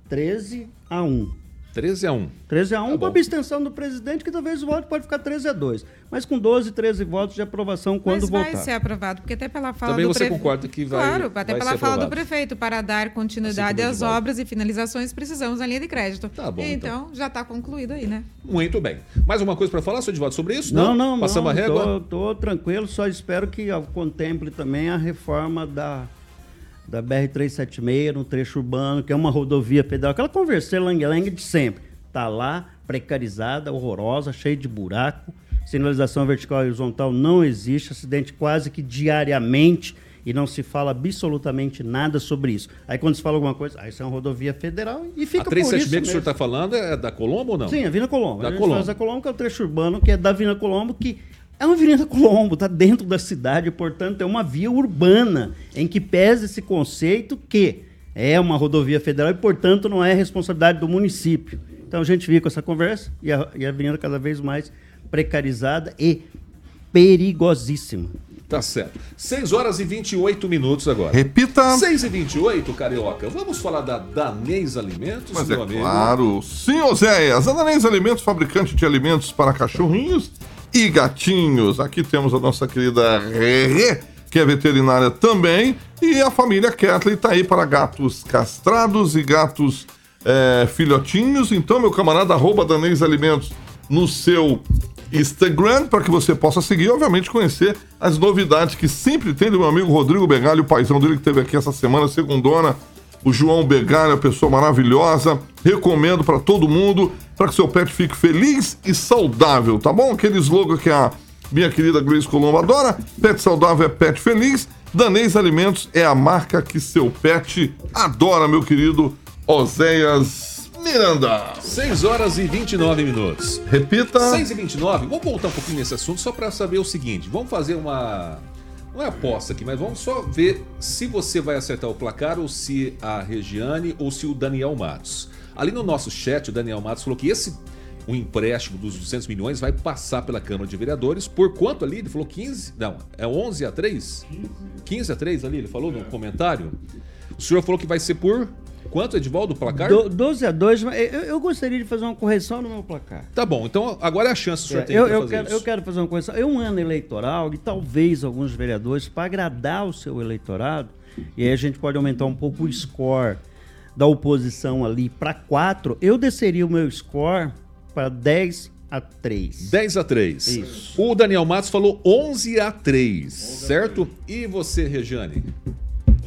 13 a 1. 13 a 1. 13 a 1 tá com a abstenção do presidente, que talvez o voto pode ficar 13 a 2. Mas com 12, 13 votos de aprovação quando Mas vai votar. vai ser aprovado, porque até pela fala Também do você prefe... concorda que vai Claro, até vai pela fala do prefeito, para dar continuidade às obras e finalizações, precisamos da linha de crédito. Tá bom, então, então. já está concluído aí, né? Muito bem. Mais uma coisa para falar, senhor Edivaldo, sobre isso? Não, não, não. Passamos não, a régua? Estou tranquilo, só espero que contemple também a reforma da da BR-376 no trecho urbano, que é uma rodovia federal, aquela conversa lang-lang de sempre. Está lá, precarizada, horrorosa, cheia de buraco. Sinalização vertical e horizontal não existe, acidente quase que diariamente e não se fala absolutamente nada sobre isso. Aí quando se fala alguma coisa, ah, isso é uma rodovia federal e fica a 376 que o senhor está falando é da Colombo ou não? Sim, a Vina Colombo. Da a Colombo. Faz a Colombo, que é o trecho urbano, que é da Vina Colombo, que é uma Avenida Colombo, está dentro da cidade, portanto é uma via urbana em que pesa esse conceito que é uma rodovia federal e, portanto, não é responsabilidade do município. Então a gente viu com essa conversa e a, e a avenida cada vez mais precarizada e perigosíssima. Tá certo. 6 horas e 28 minutos agora. Repita. 6 e 28, Carioca. Vamos falar da Danês Alimentos, Mas meu é amigo? claro. Sim, Oséias. A Danês Alimentos, fabricante de alimentos para cachorrinhos e gatinhos. Aqui temos a nossa querida Rê, que é veterinária também. E a família Ketley está aí para gatos castrados e gatos é, filhotinhos. Então, meu camarada, arroba Danês Alimentos no seu Instagram, para que você possa seguir obviamente, conhecer as novidades que sempre tem do meu amigo Rodrigo Begalho, o paizão dele que teve aqui essa semana, segundona. O João Begalho, uma pessoa maravilhosa. Recomendo para todo mundo, para que seu pet fique feliz e saudável, tá bom? Aquele slogan que a minha querida Grace Colombo adora. Pet saudável é pet feliz. Danês Alimentos é a marca que seu pet adora, meu querido Oséias Miranda. 6 horas e 29 minutos. Repita. 6 e 29. Vamos voltar um pouquinho nesse assunto só para saber o seguinte. Vamos fazer uma. Não é aposta aqui, mas vamos só ver se você vai acertar o placar ou se a Regiane ou se o Daniel Matos. Ali no nosso chat, o Daniel Matos falou que esse o empréstimo dos 200 milhões vai passar pela Câmara de Vereadores. Por quanto ali? Ele falou 15? Não, é 11 a 3? 15 a 3 ali, ele falou no comentário. O senhor falou que vai ser por quanto, Edivaldo, o placar? Do, 12 a 2, mas eu, eu gostaria de fazer uma correção no meu placar. Tá bom, então agora é a chance que o senhor É, tem eu, eu fazer quero, eu quero fazer uma correção. É um ano eleitoral e talvez alguns vereadores, para agradar o seu eleitorado, e aí a gente pode aumentar um pouco o score da oposição ali para 4, eu desceria o meu score para 10 a 3. 10 a 3. Isso. O Daniel Matos falou 11 a 3, certo? E você, Regiane?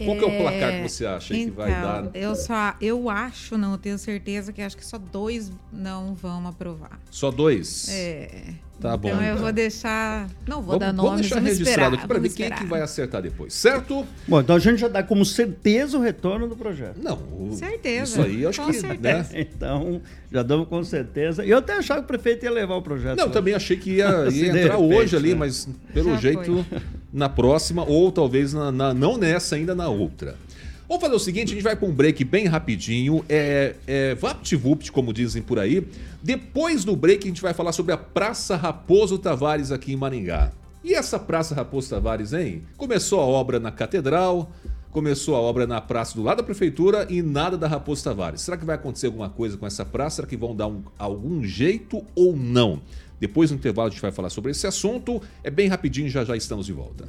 Qual que é o placar que você acha aí que vai então, dar? Eu só, eu acho, não tenho certeza, que acho que só dois não vão aprovar. Só dois? É. Tá bom, Então eu então. vou deixar. Não vou Vamos, dar vamos nomes, deixar vamos registrado esperar, aqui para ver vamos quem esperar. que vai acertar depois, certo? Bom, então a gente já dá como certeza o retorno do projeto. Não, o- Certeza, Isso aí eu acho com que, certeza. né? <laughs> Então, já damos com certeza. E eu até achava que o prefeito ia levar o projeto. Não, também achei que ia, Se <laughs> ia entrar repente, hoje ali, né? mas pelo Já jeito na próxima, ou talvez na, na- não nessa, ainda na outra. Vamos fazer o seguinte, a gente vai para um break bem rapidinho, é, é VaptVupt, como dizem por aí. Depois do break a gente vai falar sobre a Praça Raposo Tavares aqui em Maringá. E essa Praça Raposo Tavares, hein? Começou a obra na Catedral, começou a obra na praça do lado da prefeitura e nada da Raposo Tavares. Será que vai acontecer alguma coisa com essa praça? Será que vão dar um- algum jeito ou não? Depois do intervalo a gente vai falar sobre esse assunto. É bem rapidinho, já já estamos de volta.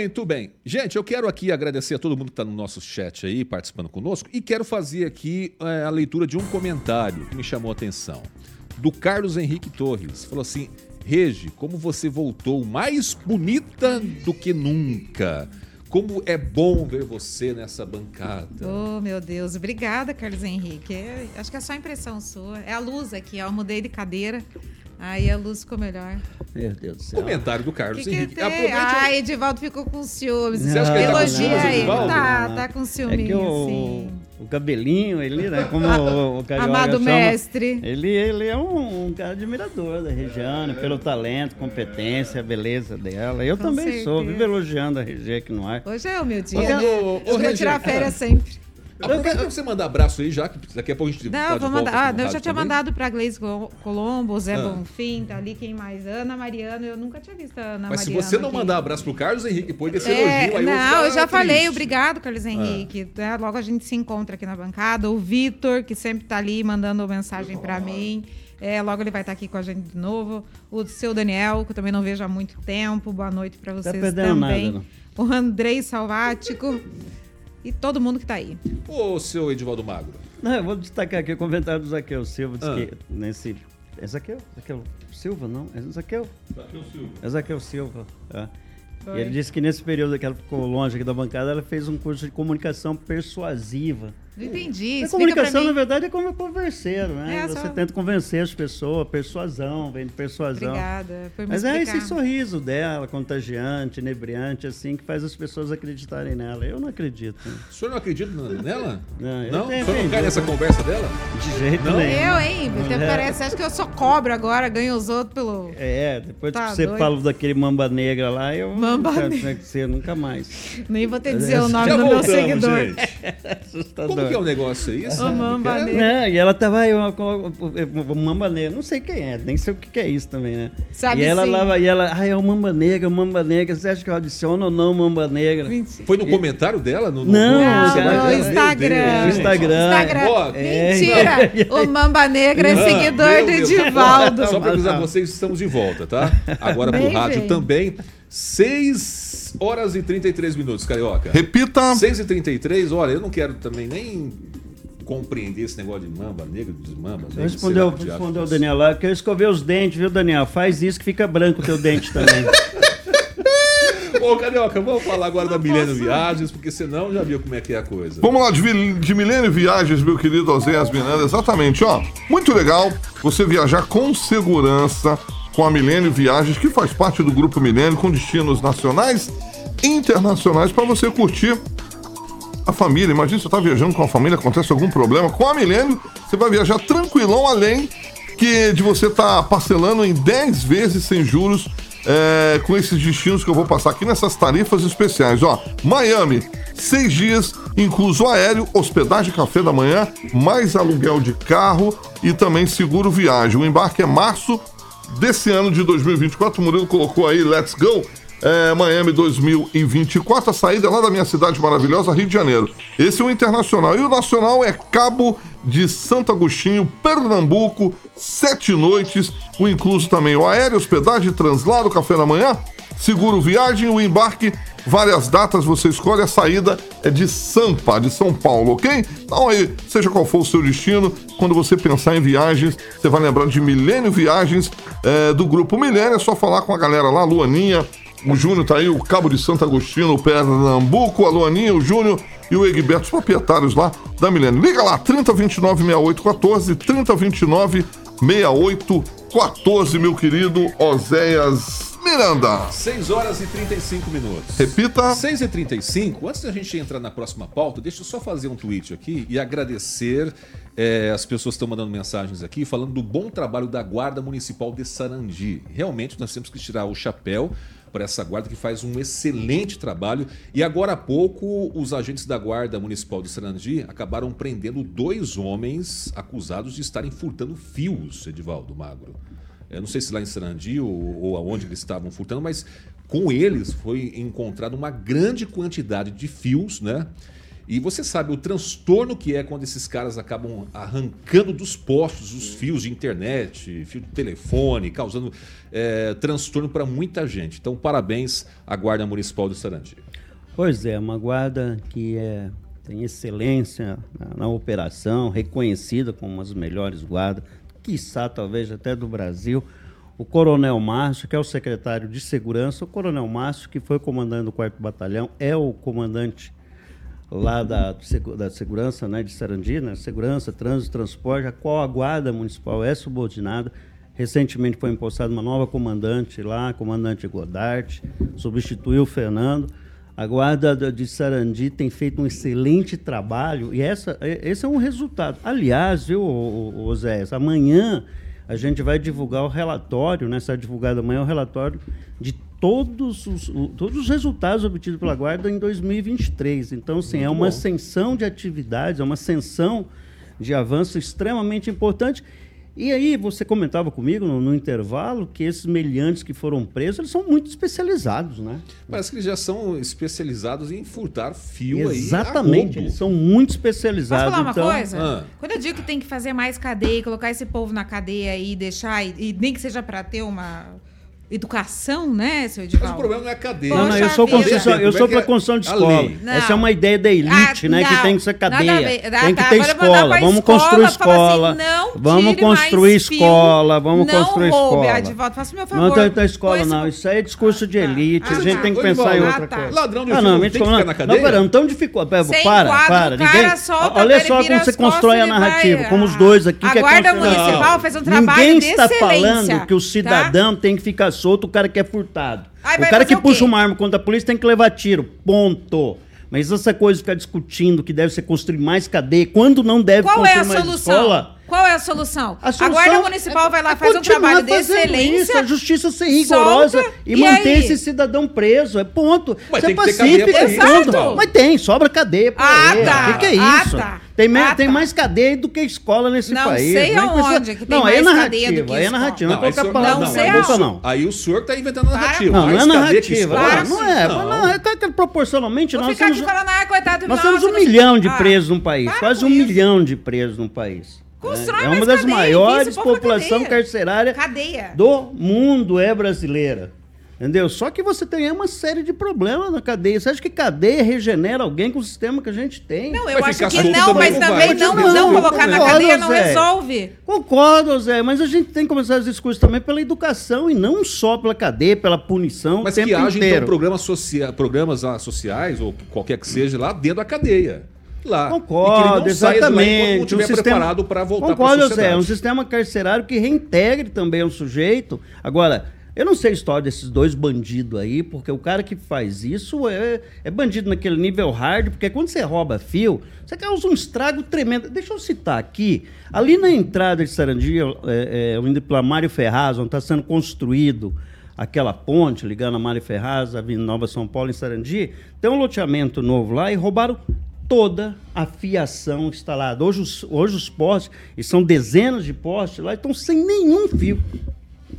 Muito bem. Gente, eu quero aqui agradecer a todo mundo que está no nosso chat aí, participando conosco, e quero fazer aqui eh, a leitura de um comentário que me chamou a atenção. Do Carlos Henrique Torres. Falou assim: Regi, como você voltou mais bonita do que nunca. Como é bom ver você nessa bancada. Oh, meu Deus. Obrigada, Carlos Henrique. É, acho que é só impressão sua. É a luz aqui, ó. Eu mudei de cadeira. Aí a luz ficou melhor. Meu Deus do céu. Comentário do Carlos que, que Henrique. Aproveite. Ah, Edivaldo ficou com ciúmes. Você acha que ele tá com Elogia ciúmes, ele. Edivaldo? Tá, tá com É ciúminho, que o, sim. o cabelinho, ele, né? Como o, o <laughs> Carioca Amado chama, mestre. Ele, ele é um, um cara admirador da Regiane, pelo talento, competência, beleza dela. Eu Com também sou, certeza. vivo elogiando a Regiane que não é. Hoje é o meu dia, né? ô, Eu vou tirar férias sempre. Aproveita pra você mandar abraço aí, já que daqui a pouco a gente tá Não, de vou mandar. Ah, eu já tinha também. mandado pra Gleise Col- Colombo, Zé Ah. Bonfim, tá ali quem mais? Ana Mariano, eu nunca tinha visto a Ana Mas se Mariano. você não aqui. mandar abraço pro Carlos Henrique, depois desse É, elogio, aí eu não, ficar eu já falei, triste. obrigado, Carlos Henrique. né? Logo a gente se encontra aqui na bancada. O Vitor, que sempre tá ali mandando mensagem pra mim. É, logo ele vai estar aqui com a gente de novo. O seu Daniel, que eu também não vejo há muito tempo. Boa noite pra vocês perdendo também. nada, o Andrei Salvático. E todo mundo que tá aí. Ô, seu Edivaldo Magro. Não, eu vou destacar aqui o comentário do Zaqueu Silva. Ah. que nesse. É Zaqueu? Zaqueu Silva, não? É Zaqueu? É Zaqueu Silva. é. E ele disse que nesse período que ela ficou longe aqui da bancada, ela fez um curso de comunicação persuasiva. Não entendi. A Explica comunicação, pra na verdade, é como converseiro, né? É, Você só- tenta convencer as pessoas, persuasão, vem de persuasão. Obrigada me Mas é explicar. esse sorriso dela, contagiante, inebriante, assim, que faz as pessoas acreditarem nela. Eu não acredito. O senhor não acredita nela? Não, eu Não? O tenho senhor não cai nessa conversa dela? De jeito Não? nenhum. Eu, hein? Você É. parece, acha que eu sou cobra agora, ganho os outros pelo. É, depois Tá que você doido. fala daquele mamba negra lá, eu Mamba não quero negra. ser nunca mais. Nem vou te <laughs> dizer o nome do meu voltamos, seguidor. gente. <laughs> Assustador. Como que é o negócio aí? Ô, Mamba É? Negra. Não, e ela tava aí, uma, uma, uma mamba negra, não sei quem é, nem sei o que, que é isso também, né? Sabe e ela sim. lá, e ela, ah, é o mamba negra, o mamba negra, você acha que eu adiciono ou não mamba negra? Mentira. Foi no comentário dela? No, no- Não, no Não, celular ela- no Instagram. No Instagram. Instagram. É, Mentira! O Mamba Negra é Ah, seguidor do. Edivaldo. Só para avisar vocês, estamos de volta, tá? Agora pro rádio também. 6 horas e 33 minutos, Carioca. Repita. 6 e 33 olha, eu não quero também nem compreender esse negócio de mamba negra, de mamba. Respondeu, respondeu o. Daniel lá, que eu escovei os dentes, viu, Daniel? Faz isso que fica branco o teu dente também. <laughs> Ô, Carioca, vamos falar agora da Milênio Viagens, porque senão já viu como é que é a coisa. Vamos lá, de, de Milênio Viagens, meu querido Oséias Miranda. Exatamente, ó. Muito legal. você viajar com segurança com a Milênio Viagens, que faz parte do Grupo Milênio, com destinos nacionais e internacionais para você curtir a família. Imagina você está viajando com a família, acontece algum problema. Com a Milênio, você vai viajar tranquilão, além que de você estar tá parcelando em 10 vezes sem juros é, com esses destinos que eu vou passar aqui nessas tarifas especiais. Ó, Miami, seis dias, incluso aéreo, hospedagem, café da manhã, mais aluguel de carro e também seguro viagem. O embarque é março desse ano de 2024. O Murilo colocou aí, let's go é, Miami 2024. A saída é lá da minha cidade maravilhosa, Rio de Janeiro. Esse é o internacional. E o nacional é Cabo de Santo Agostinho, Pernambuco, sete noites. O incluso também o aéreo, hospedagem, translado, café da manhã, seguro viagem, o embarque várias datas, você escolhe a saída é de Sampa, de São Paulo, ok? Então aí, seja qual for o seu destino, quando você pensar em viagens, você vai lembrar de Milênio Viagens é, do Grupo Milênio, é só falar com a galera lá, Luaninha, o Júnior tá aí, o Cabo de Santo Agostinho, o Pernambuco, a Luaninha, o Júnior e o Egberto, os proprietários lá da Milênio. Liga lá, 3029 6814, 3029 6814, meu querido Oséias Miranda. 6 horas e 35 minutos. Repita. 6 e 35 Antes da gente entrar na próxima pauta, deixa eu só fazer um tweet aqui e agradecer é, as pessoas estão mandando mensagens aqui falando do bom trabalho da Guarda Municipal de Sarandi. Realmente nós temos que tirar o chapéu para essa guarda que faz um excelente trabalho. E agora há pouco, os agentes da Guarda Municipal de Sarandi acabaram prendendo dois homens acusados de estarem furtando fios, Edivaldo Magro. Eu não sei se lá em Sarandi ou, ou aonde eles estavam furtando, mas com eles foi encontrada uma grande quantidade de fios, né? E você sabe o transtorno que é quando esses caras acabam arrancando dos postos os fios de internet, fio de telefone, causando é, transtorno para muita gente. Então, parabéns à Guarda Municipal do Sarandi. Pois é, uma guarda que é, tem excelência na, na operação, reconhecida como uma das melhores guardas, quiçá talvez até do Brasil. O Coronel Márcio, que é o secretário de Segurança, o Coronel Márcio, que foi comandante do 4 Batalhão, é o comandante lá da, da segurança né, de Sarandi, né, segurança, trânsito, transporte, a qual a guarda municipal é subordinada. Recentemente foi impostada uma nova comandante lá, comandante Godard, substituiu o Fernando. A guarda de Sarandi tem feito um excelente trabalho e essa, esse é um resultado. Aliás, viu, Zé, amanhã a gente vai divulgar o relatório, né? Será divulgado amanhã o relatório de todos os, todos os resultados obtidos pela Guarda em 2023. Então, sim, é uma ascensão de atividades, é uma ascensão de avanço extremamente importante. E aí, você comentava comigo no, no, intervalo que esses meliantes que foram presos, eles são muito especializados, né? Parece que eles já são especializados em furtar fio Exatamente, eles são muito especializados. Posso falar então... uma coisa? Ah. Quando eu digo que tem que fazer mais cadeia, colocar esse povo na cadeia e deixar, e, e nem que seja para ter uma educação, né, seu Edivaldo? Mas o problema não é a cadeia. Não, não, eu sou, construção, eu sou para construção de escola. Essa é uma ideia da elite, ah, né, não, que tem que ser cadeia. Ah, tem que tá, ter escola. Vamos construir escola. Assim, vamos construir escola. Vamos construir escola. Não Edivaldo, faça o meu favor. Não tem da escola, não. Isso aí é discurso de ah, elite. A gente tem que pensar em outra coisa. Ladrão de ah, não, tem que ficar na cadeia? Não, pera, não tão dificulto. Para, para. Ninguém... Olha só como você constrói a narrativa. Como os dois aqui. A Guarda Municipal fez um trabalho Ninguém está falando que o cidadão tem que ficar solto, o cara quer furtado. Ai, o cara que puxa uma arma contra a polícia tem que levar tiro. Ponto. Mas essa coisa de ficar discutindo que deve ser construir mais cadeia, quando não deve Qual construir é a mais solução? escola. Qual é a solução? A, solução a Guarda Municipal é, vai lá, é faz um trabalho de excelência. Isso, a justiça ser rigorosa solta, e, e, manter esse cidadão preso. É ponto. Mas Isso é pacífico. É ponto. Mas tem, sobra cadeia pra ah, ele. Tá. O que, que, é ah, isso? Ah, tá. Tem, ah, tem tá. mais cadeia do que escola nesse não país. Sei não sei aonde que tem não, mais é narrativa, cadeia do que é narrativa. Não, não, não, não, sei não, não. Aí o senhor está inventando narrativa. Não, não é narrativa. Não é. Não, é que proporcionalmente nós temos... Nós temos um milhão de presos no país. Quase um milhão de presos no país. Constrói é uma das cadeia, maiores populações carcerárias do mundo é brasileira. Entendeu? Só que você tem uma série de problemas na cadeia. Você acha que cadeia regenera alguém com o sistema que a gente tem? Não, eu acho que não, mas também não, não, não colocar na cadeia não Zé. resolve. Concordo, Zé, mas a gente tem que começar os discursos também pela educação e não só pela cadeia, pela punição. Mas que haja, então, programas, socia programas sociais, ou qualquer que seja, lá dentro da cadeia. Lá. Concordo, exatamente. Um sistema- preparado para voltar para a Concordo, sociedade. Zé, é um sistema carcerário que reintegre também o sujeito. Agora, eu não sei a história desses dois bandidos aí, porque o cara que faz isso é, é bandido naquele nível hard, porque quando você rouba fio, você causa um estrago tremendo. Deixa eu citar aqui, ali na entrada de Sarandi, é, é, indo pela Mário Ferraz, onde está sendo construído aquela ponte ligando a Mário Ferraz, a Nova São Paulo, em Sarandi, tem um loteamento novo lá e roubaram toda a fiação instalada. Hoje os, hoje os postes, e são dezenas de postes lá, estão sem nenhum fio.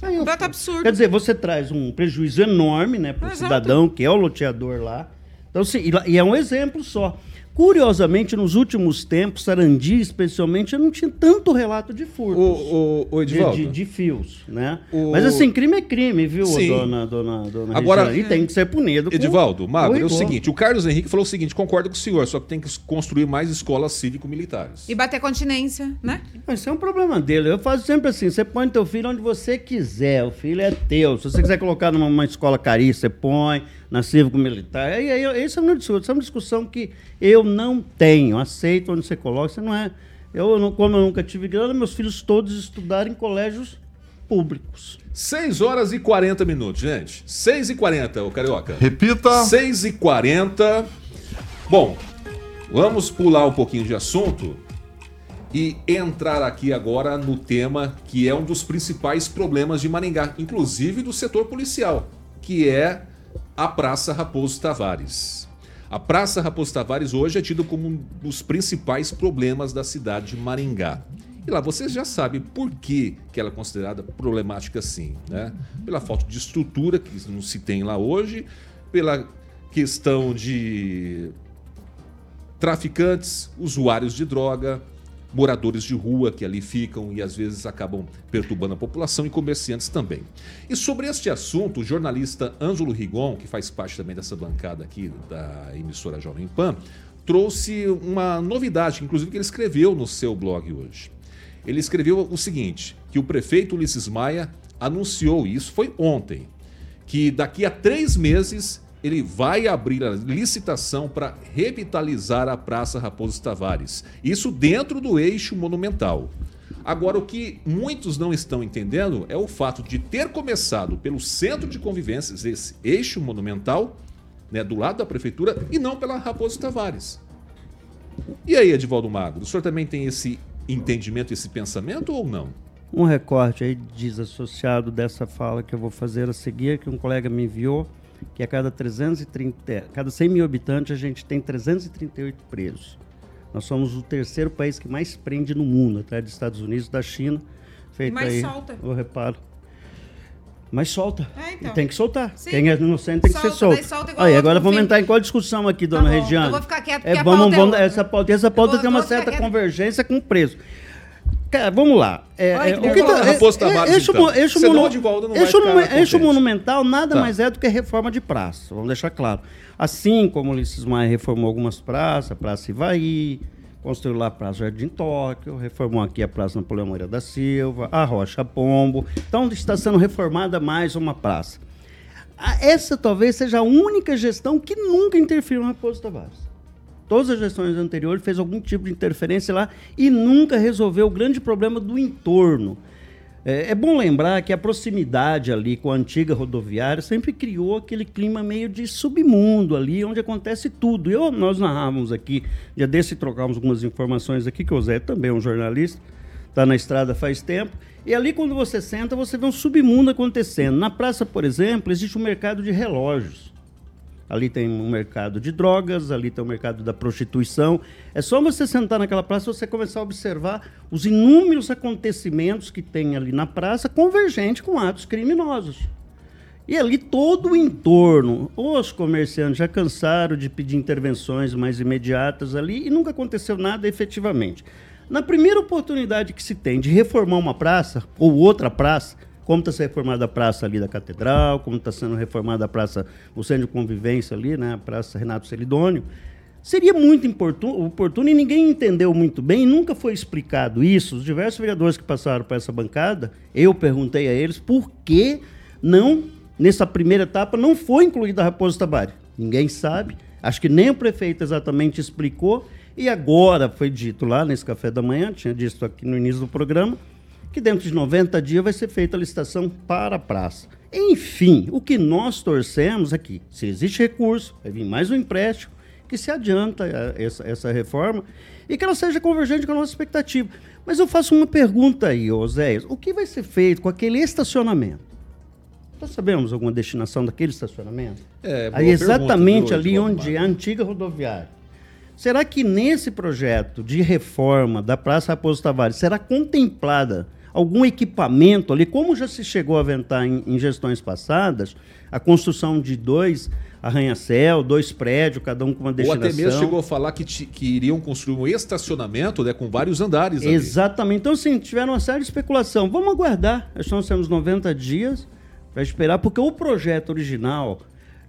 Aí eu- Completo absurdo. Quer dizer, você traz um prejuízo enorme né, para o cidadão, que é o loteador lá. Então, assim, e, e é um exemplo só. Curiosamente, nos últimos tempos, Sarandi, especialmente, eu não tinha tanto relato de furtos. O, o, o de, Edivaldo, de- de fios, né? O- Mas assim, crime é crime, viu, Sim. dona, dona, dona Agora-? E tem que ser punido. Edivaldo, Mago, com é o seguinte, o Carlos Henrique falou o seguinte, concordo com o senhor, só que tem que construir mais escolas cívico-militares. E bater continência, né? Mas isso é um problema dele. Eu faço sempre assim: você põe teu filho onde você quiser, o filho é teu. Se você quiser colocar numa uma escola caríssima, você põe, na cívico-militar. Aí, aí, isso é uma discussão, isso é uma discussão que eu não tenho. Aceito onde você coloca, você não é. Eu, não- como eu nunca tive grana, meus filhos todos estudaram em colégios públicos. 6 horas e 40 minutos, gente. 6 e 40, ô Carioca. Repita. 6 e 40. Bom, vamos pular um pouquinho de assunto e entrar aqui agora no tema que é um dos principais problemas de Maringá, inclusive do setor policial, que é a Praça Raposo Tavares. A Praça Raposo Tavares hoje é tida como um dos principais problemas da cidade de Maringá. E lá vocês já sabem por que, que ela é considerada problemática assim, né? Pela falta de estrutura que não se tem lá hoje, pela questão de traficantes, usuários de droga, moradores de rua que ali ficam e às vezes acabam perturbando a população e comerciantes também. E sobre este assunto, o jornalista Ângelo Rigon, que faz parte também dessa bancada aqui da emissora Jovem Pan, trouxe uma novidade, inclusive que ele escreveu no seu blog hoje. Ele escreveu o seguinte: que o prefeito Ulisses Maia anunciou, e isso foi ontem, que daqui a três meses ele vai abrir a licitação para revitalizar a Praça Raposo Tavares. Isso dentro do eixo monumental. Agora, o que muitos não estão entendendo é o fato de ter começado pelo centro de convivências, esse eixo monumental, né, do lado da prefeitura, e não pela Raposo Tavares. E aí, Edivaldo Magro, o senhor também tem esse entendimento, esse pensamento ou não? Um recorte aí desassociado dessa fala que eu vou fazer a seguir, que um colega me enviou, que a cada 330, cada 100 mil habitantes a gente tem 338 presos. Nós somos o terceiro país que mais prende no mundo, atrás dos Estados Unidos, da China. Feito mais aí, solta. o reparo. Mas solta. É, então. E tem que soltar. Sim. Quem é inocente tem que ser Solta, solto. solta Aí, agora vamos entrar em qual discussão aqui, dona bom, Regiane? eu vou ficar quieto, É, porque a vamos, pauta é vamos- outra. essa pauta, essa pauta vou- tem uma certa convergência com o preço. Cara, vamos lá. É, Ai, é, que o que tá- Raposo é- Tavares, eixo então. eixo vai eixo eixo monumental nada Tá. mais é do que reforma de praça. Vamos deixar claro. Assim como o Ulisses Maia reformou algumas praças, a Praça Ivaí, construiu lá a Praça Jardim Tóquio, reformou aqui a Praça Napoleão Moreira da Silva, a Rocha Pombo. Então está sendo reformada mais uma praça. Essa talvez seja a única gestão que nunca interferiu no Raposo Tavares. Todas as gestões anteriores fez algum tipo de interferência lá e nunca resolveu o grande problema do entorno. É, é bom lembrar que a proximidade ali com a antiga rodoviária sempre criou aquele clima meio de submundo ali, onde acontece tudo. Eu, nós narrávamos aqui, dia desse trocávamos algumas informações aqui, que o Zé também é um jornalista, está na estrada faz tempo. E ali, quando você senta, você vê um submundo acontecendo. Na praça, por exemplo, existe um mercado de relógios. Ali tem um mercado de drogas, ali tem o mercado da prostituição. É só você sentar naquela praça e você começar a observar os inúmeros acontecimentos que tem ali na praça convergente com atos criminosos. E ali todo o entorno, os comerciantes já cansaram de pedir intervenções mais imediatas ali e nunca aconteceu nada efetivamente. Na primeira oportunidade que se tem de reformar uma praça ou outra praça, como está sendo reformada a praça ali da Catedral, como está sendo reformada a praça, o centro de convivência ali, né, a praça Renato Celidônio, seria muito importu- oportuno e ninguém entendeu muito bem, nunca foi explicado isso. Os diversos vereadores que passaram por essa bancada, eu perguntei a eles por que não, nessa primeira etapa, não foi incluída a Raposo Tabari. Ninguém sabe, acho que nem o prefeito exatamente explicou, E agora foi dito lá nesse café da manhã, tinha dito aqui no início do programa, que dentro de 90 dias vai ser feita a licitação para a praça. Enfim, o que nós torcemos aqui, se existe recurso, vai vir mais um empréstimo, que se adianta eh, essa, essa reforma e que ela seja convergente com a nossa expectativa. Mas eu faço uma pergunta aí, Oséias. O que vai ser feito com aquele estacionamento? Nós sabemos alguma destinação daquele estacionamento? É, aí exatamente pergunta, ali onde é a antiga rodoviária. Será que nesse projeto de reforma da Praça Raposo Tavares será contemplada algum equipamento ali, como já se chegou a aventar em, em gestões passadas, a construção de dois arranha-céu, dois prédios, cada um com uma Ou destinação. até mesmo chegou a falar que, ti- que iriam construir um estacionamento né, com vários andares ali. Exatamente. Então, assim, tiveram uma série de especulação. Vamos aguardar. Nós nós temos 90 dias para esperar, porque o projeto original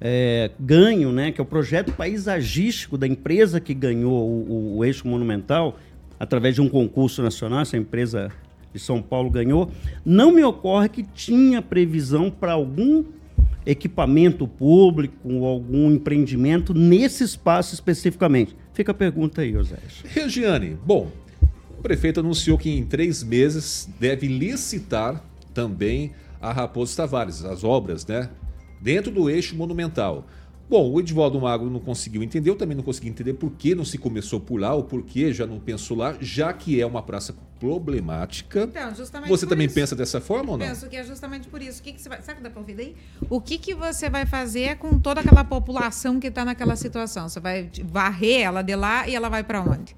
é, ganho, né, que é o projeto paisagístico da empresa que ganhou o, o- o eixo monumental, através de um concurso nacional, essa empresa de São Paulo ganhou, não me ocorre que tinha previsão para algum equipamento público ou algum empreendimento nesse espaço especificamente. Fica a pergunta aí, Osés. Regiane, bom, o prefeito anunciou que em três meses deve licitar também a Raposo Tavares, as obras, né? Dentro do eixo monumental. Bom, o Edivaldo Magro não conseguiu entender, eu também não consegui entender por que não se começou por lá, ou por que já não pensou lá, já que é uma praça problemática. Então, justamente Você por também isso. pensa dessa forma ou não? Penso que é justamente por isso. O que, que você vai. Sabe o que dá pra ouvir daí? O que, que você vai fazer com toda aquela população que está naquela situação? Você vai varrer ela de lá e ela vai para onde?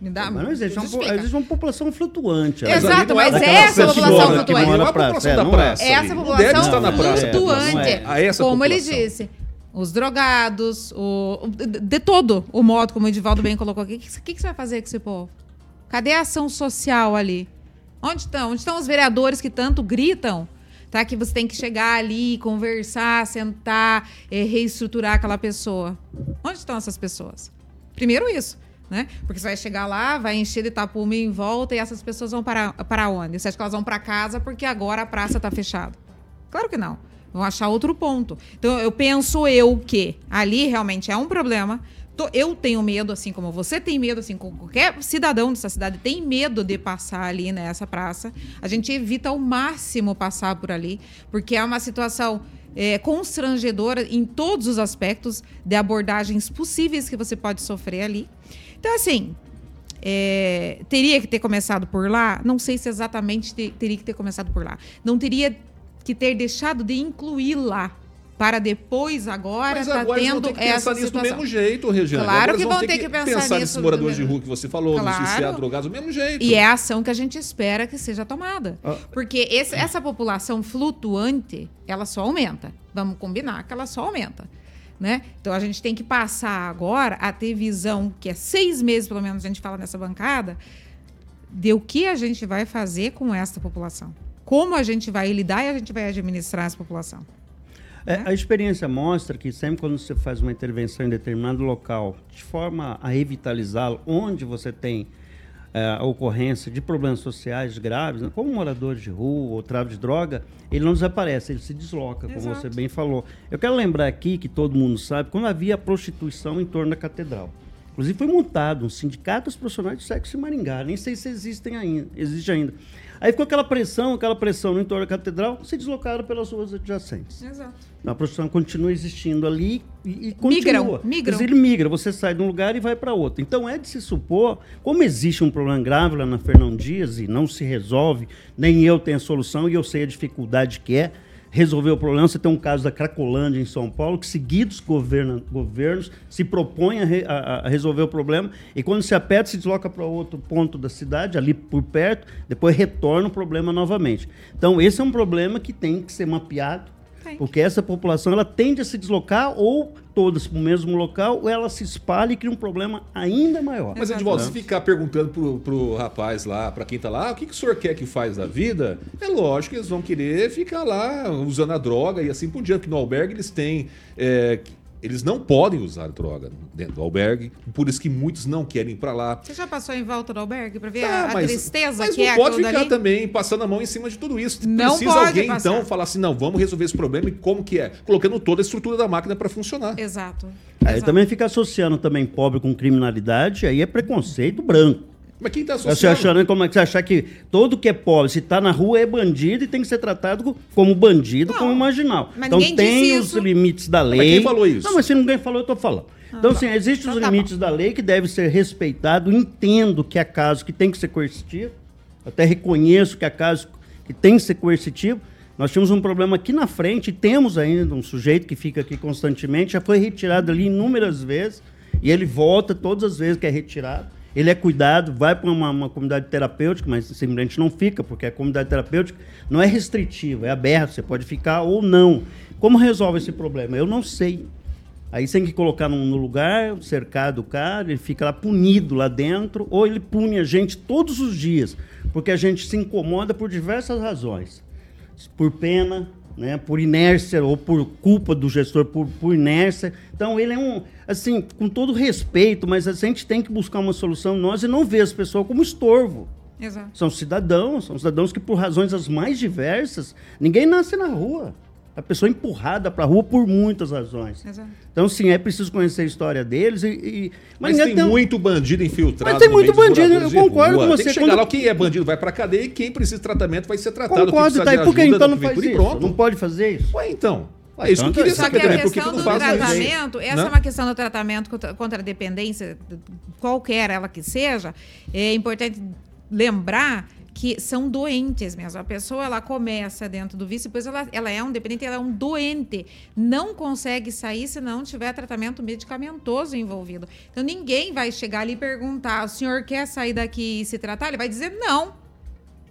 Me dá. Mas não existe, é uma, justifica. existe uma população flutuante. Exato, é mas daquela é essa população flutuante. Não é a população praça, da é. praça. Essa população deve estar na praça. É, não flutuante. é. Como ele população. disse. Os drogados, o, de todo o modo, como o Edivaldo bem colocou aqui. O que, que, você vai fazer com esse povo? Cadê a ação social ali? Onde estão? Onde estão os vereadores que tanto gritam? Tá? Que você tem que chegar ali, conversar, sentar, eh, reestruturar aquela pessoa. Onde estão essas pessoas? Primeiro isso, né? Porque você vai chegar lá, vai encher de tapume em volta e essas pessoas vão para, para onde? Você acha que elas vão para casa porque agora a praça está fechada? Claro que não. Vão achar outro ponto. Então, eu penso eu que ali realmente é um problema. Eu tenho medo, assim como você tem medo, assim como qualquer cidadão dessa cidade tem medo de passar ali nessa praça. A gente evita ao máximo passar por ali, porque é uma situação é, constrangedora em todos os aspectos de abordagens possíveis que você pode sofrer ali. Então, assim, é, teria que ter começado por lá? Não sei se exatamente te- teria que ter começado por lá. Não teria que ter deixado de incluir lá. Para depois, agora, Mas tá eles vão tendo ter que pensar essa nisso do mesmo jeito, Regiane. Claro Agora que vão ter que pensar nesses nisso do moradores de rua que você falou, nos Claro. viciados, drogados, do mesmo jeito. E é a ação que a gente espera que seja tomada. Ah. Porque esse- essa população flutuante, ela só aumenta. Vamos combinar que ela só aumenta. Né? Então a gente tem que passar agora a ter visão, que é seis meses, pelo menos, a gente fala nessa bancada, de o que a gente vai fazer com essa população. Como a gente vai lidar e a gente vai administrar essa população. É, a experiência mostra que sempre quando você faz uma intervenção em determinado local, de forma a revitalizá-lo, onde você tem é, a ocorrência de problemas sociais graves, né, como moradores de rua ou tráfico de droga, ele não desaparece, ele se desloca, como Exato. você bem falou. Eu quero lembrar aqui que todo mundo sabe, quando havia prostituição em torno da catedral. Inclusive foi montado um sindicato dos profissionais de sexo em Maringá, nem sei se existem ainda, existe ainda. Aí ficou aquela pressão, aquela pressão no entorno da catedral, se deslocaram pelas ruas adjacentes. Exato. A prostituição continua existindo ali e, e Migram, continua. migram. Dizer, Ele migra, você sai de um lugar e vai para outro. Então é de se supor, como existe um problema grave lá na Fernão Dias e não se resolve, nem eu tenho a solução e eu sei a dificuldade que é resolver o problema. Você tem um caso da Cracolândia em São Paulo, que seguidos governa, governos se propõem a, re- a- a resolver o problema e quando se aperta, se desloca para outro ponto da cidade, ali por perto, depois retorna o problema novamente. Então esse é um problema que tem que ser mapeado Tem. porque essa população ela tende a se deslocar ou todas para o mesmo local, ou ela se espalha e cria um problema ainda maior. Mas, Edvaldo, se ficar perguntando pro, pro rapaz lá, pra quem tá lá, "Ah, o que, que o senhor quer que faz da vida? É lógico que eles vão querer ficar lá usando a droga e assim por diante, que no albergue eles têm é, eles não podem usar droga dentro do albergue, por isso que muitos não querem ir pra lá. Você já passou em volta do albergue pra ver Ah, a, a mas- tristeza mas que não é pode ficar dali? também passando a mão em cima de tudo isso. Não Precisa pode alguém, passar. então, falar assim, não, vamos resolver esse problema e como que é? Colocando toda a estrutura da máquina para funcionar. Exato. Aí Exato. também fica associando também pobre com criminalidade, aí é preconceito branco. Mas quem tá Você associando? achando como é que você achar que todo que é pobre, se tá na rua é bandido e tem que ser tratado co- como bandido, Não, como marginal. mas Então tem disse os isso. limites da lei. Mas quem falou isso? Não, mas se ninguém falou, eu tô falando. Então, assim, existem Então os tá limites da lei que devem ser respeitados. Entendo que há casos que tem que ser coercitivo. Até reconheço que há casos que tem que ser coercitivo. Nós tínhamos um problema aqui na frente, e temos ainda um sujeito que fica aqui constantemente, já foi retirado ali inúmeras vezes, e ele volta todas as vezes que é retirado. Ele é cuidado, vai para uma, uma comunidade terapêutica, mas simplesmente não fica, porque a comunidade terapêutica não é restritiva, é aberta, você pode ficar ou não. Como resolve esse problema? Eu não sei. Aí você tem que colocar num, no lugar, cercar do cara, ele fica lá punido lá dentro, ou ele pune a gente todos os dias, porque a gente se incomoda por diversas razões. Por pena, né, por inércia, ou por culpa do gestor, por, por inércia. Então ele é um, assim, com todo respeito, mas a gente tem que buscar uma solução nós e não ver as pessoas como estorvo. Exato. São cidadãos, são cidadãos que por razões as mais diversas, ninguém nasce na rua. A pessoa é empurrada para a rua por muitas razões. Exato. Então, sim, é preciso conhecer a história deles e. e- Mas ninguém tem muito bandido infiltrado. Mas tem muito bandido, eu concordo com Tem você, que chegar quando- lá, quem é bandido vai pra cadeia e quem precisa de tratamento vai ser tratado. Concordo, tá? E por que então não faz isso? pronto. Não pode fazer isso? Ué, então. É isso que eu queria Só saber que a também. Por que, que questão não do fazem isso? tratamento, essa Né? é uma questão do tratamento contra, contra a dependência, qualquer ela que seja, é importante lembrar que são doentes mesmo. A pessoa ela começa dentro do vício, depois ela, ela é um dependente, ela é um doente. Não consegue sair se não tiver tratamento medicamentoso envolvido. Então ninguém vai chegar ali e perguntar: o senhor quer sair daqui e se tratar? Ele vai dizer não.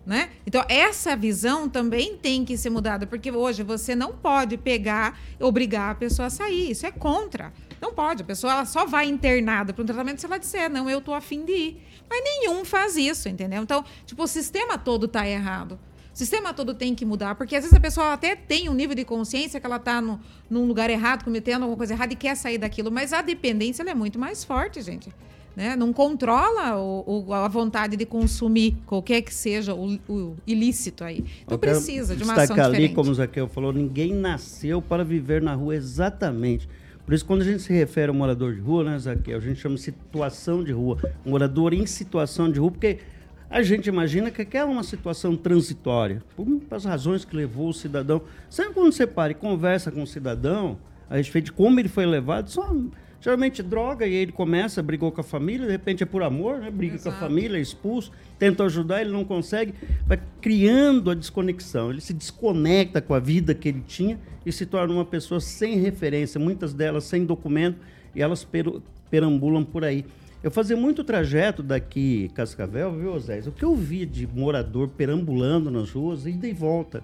Né? Então, essa visão também tem que ser mudada, porque hoje você não pode pegar obrigar a pessoa a sair. Isso é contra. Não pode. A pessoa ela só vai internada para um tratamento se ela disser, não, eu tô afim de ir. Mas nenhum faz isso, entendeu? Então, tipo, o sistema todo tá errado. O sistema todo tem que mudar, porque às vezes a pessoa até tem um nível de consciência que ela está num lugar errado, cometendo alguma coisa errada e quer sair daquilo, mas a dependência é muito mais forte, gente. Né? Não controla o, o- a vontade de consumir qualquer que seja o, o ilícito aí. Então precisa de uma ação ali, diferente. como o Zaqueu falou, ninguém nasceu para viver na rua exatamente. Por isso, quando a gente se refere ao morador de rua, né, Zaqueu, a gente chama de situação de rua. Morador em situação de rua, porque a gente imagina que aquela é uma situação transitória, por as razões que levou o cidadão. Sempre quando você para e conversa com o cidadão a respeito de como ele foi levado, só geralmente droga, e aí ele começa, brigou com a família, de repente é por amor, né? briga com a Exato. família, é expulso, tenta ajudar, ele não consegue, vai criando a desconexão, ele se desconecta com a vida que ele tinha e se torna uma pessoa sem referência, muitas delas sem documento, e elas perambulam por aí. Eu fazia muito trajeto daqui Cascavel, viu, Zé? O que eu vi de morador perambulando nas ruas, ida e volta.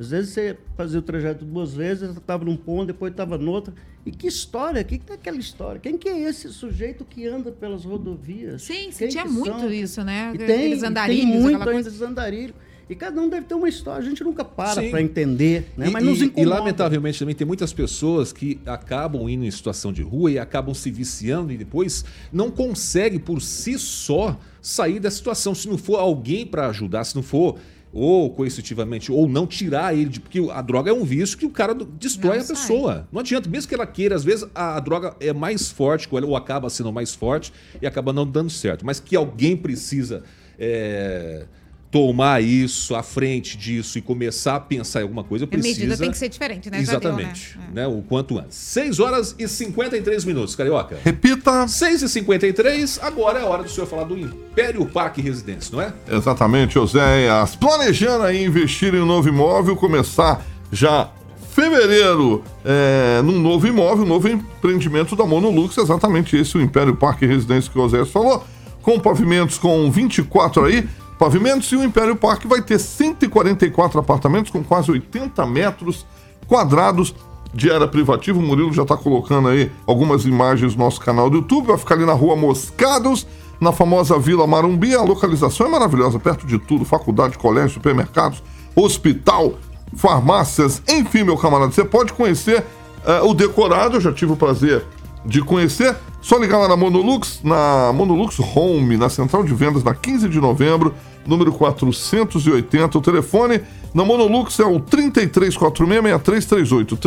Às vezes você fazia o trajeto duas vezes, estava num ponto, depois estava noutra. E que história? O que, que é aquela história? Quem que é esse sujeito que anda pelas rodovias? Sim, Quem sim, tinha que muito são? isso, né? E tem, Aqueles e tem andarilhos, muito ainda esses andarilhos. E cada um deve ter uma história. A gente nunca para para entender, né? E- Mas nos e, e, incomoda. lamentavelmente também tem muitas pessoas que acabam indo em situação de rua e acabam se viciando e depois não conseguem por si só sair da situação. Se não for alguém para ajudar, se não for ou coercitivamente ou não tirar ele de porque a droga é um vício que o cara destrói Não a sai. pessoa. Não adianta, mesmo que ela queira, às vezes a, a droga é mais forte com ela ou acaba sendo mais forte e acaba não dando certo. Mas que alguém precisa é, tomar isso à frente disso e começar a pensar em alguma coisa, A precisa. medida tem que ser diferente, né? Deu, né? Exatamente. É. né? O quanto antes. 6 horas e 53 minutos, Carioca. Repita. 6 e 53 agora é a hora do senhor falar do Império Parque Residência, não é? Exatamente, Oséias. Planejando aí investir em um novo imóvel, começar já fevereiro é, num novo imóvel, um novo empreendimento da Monolux, exatamente esse, o Império Parque Residência que o Oséias falou, com pavimentos com 24 aí, pavimentos, e o Império Parque vai ter 144 apartamentos com quase 80 metros quadrados de área privativa. O Murilo já está colocando aí algumas imagens no nosso canal do YouTube. Vai ficar ali na rua Moscados, na famosa Vila Marumbi. A localização é maravilhosa, perto de tudo: faculdade, colégio, supermercados, hospital, farmácias, enfim, meu camarada. Você pode conhecer Ah, o decorado, eu já tive o prazer de conhecer. Só ligar lá na Monolux, na Monolux Home, na central de vendas, na 15 de novembro, número 480. O telefone na Monolux é o 3346-6338.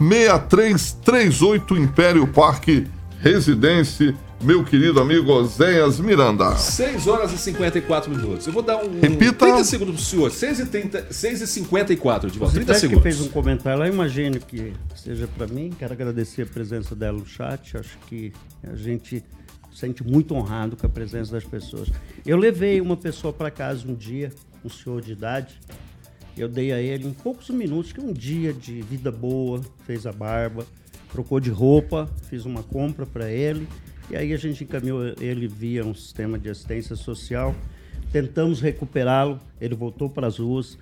3346-6338, Império Parque Residência. Meu querido amigo Oséias Miranda. 6 horas e 54 minutos. Eu vou dar um. Repita. 30 segundos pro senhor. 6 e, 30, 6 e 54, de volta. Você 30 até que segundos. fez um comentário lá, imagino que seja para mim. Quero agradecer a presença dela no chat. Acho que a gente sente muito honrado com a presença das pessoas. Eu levei uma pessoa para casa um dia, um senhor de idade. Eu dei a ele em poucos minutos que um dia de vida boa, fez a barba, trocou de roupa, fiz uma compra para ele e aí a gente encaminhou ele via um sistema de assistência social. Tentamos recuperá-lo, ele voltou para as ruas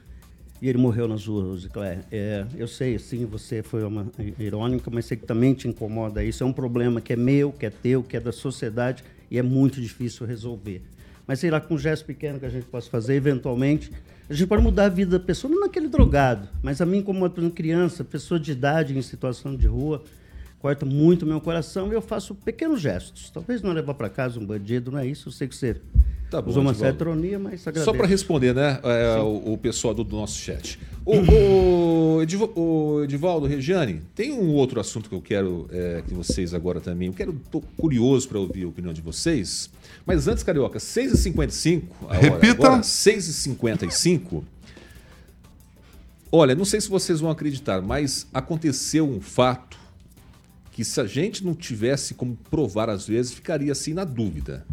e ele morreu nas ruas, Rosicléia. É, eu sei, sim, você foi uma irônica, mas sei que também te incomoda isso. É um problema que é meu, que é teu, que é da sociedade e é muito difícil resolver. Mas sei lá, com um gesto pequeno que a gente possa fazer, eventualmente, a gente pode mudar a vida da pessoa, não naquele drogado, mas a mim, como uma criança, pessoa de idade em situação de rua, corta muito meu coração e eu faço pequenos gestos. Talvez não levar para casa um bandido, não é isso. Eu sei que você Tá bom, usou uma Edivaldo. certa ironia, mas agradeço. Só para responder, né, é, o, o pessoal do, do nosso chat. O, o, Edivo- o Edivaldo, Regiane, tem um outro assunto que eu quero é, que vocês agora também. Eu quero, tô curioso para ouvir a opinião de vocês. Mas antes, Carioca, 6h55. a hora Repita. Agora, 6h55. Olha, não sei se vocês vão acreditar, mas aconteceu um fato que se a gente não tivesse como provar às vezes, ficaria assim na dúvida.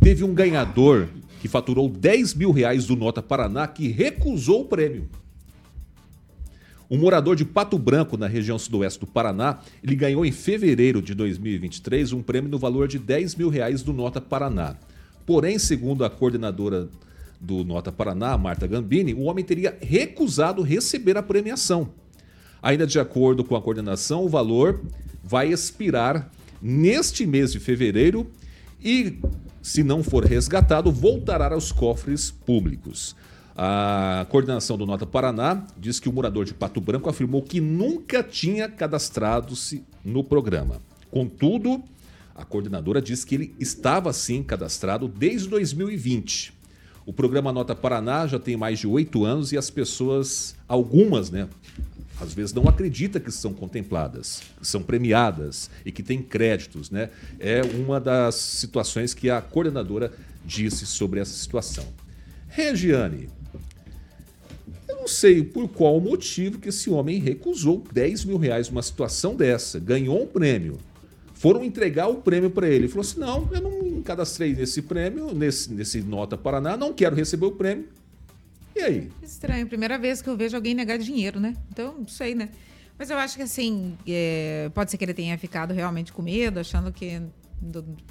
Teve um ganhador que faturou 10 mil reais do Nota Paraná que recusou o prêmio. Um morador de Pato Branco, na região sudoeste do Paraná, ele ganhou em fevereiro de 2023 um prêmio no valor de 10 mil reais do Nota Paraná. Porém, segundo a coordenadora do Nota Paraná, Marta Gambini, o homem teria recusado receber a premiação. Ainda de acordo com a coordenação, o valor vai expirar neste mês de fevereiro e, se não for resgatado, voltará aos cofres públicos. A coordenação do Nota Paraná diz que o morador de Pato Branco afirmou que nunca tinha cadastrado-se no programa. Contudo, a coordenadora diz que ele estava sim cadastrado desde 2020. O programa Nota Paraná já tem mais de oito anos e as pessoas, algumas, né, às vezes não acredita que são contempladas, que são premiadas e que têm créditos, né? É uma das situações que a coordenadora disse sobre essa situação. Regiane, eu não sei por qual motivo que esse homem recusou 10 mil reais numa situação dessa, ganhou um prêmio. Foram entregar o prêmio para ele. Ele falou assim: não, eu não cadastrei nesse prêmio, nesse, nesse Nota Paraná, não quero receber o prêmio. E aí? Estranho, primeira vez que eu vejo alguém negar dinheiro, né? Então, não sei, né? Mas eu acho que assim, é, pode ser que ele tenha ficado realmente com medo, achando que,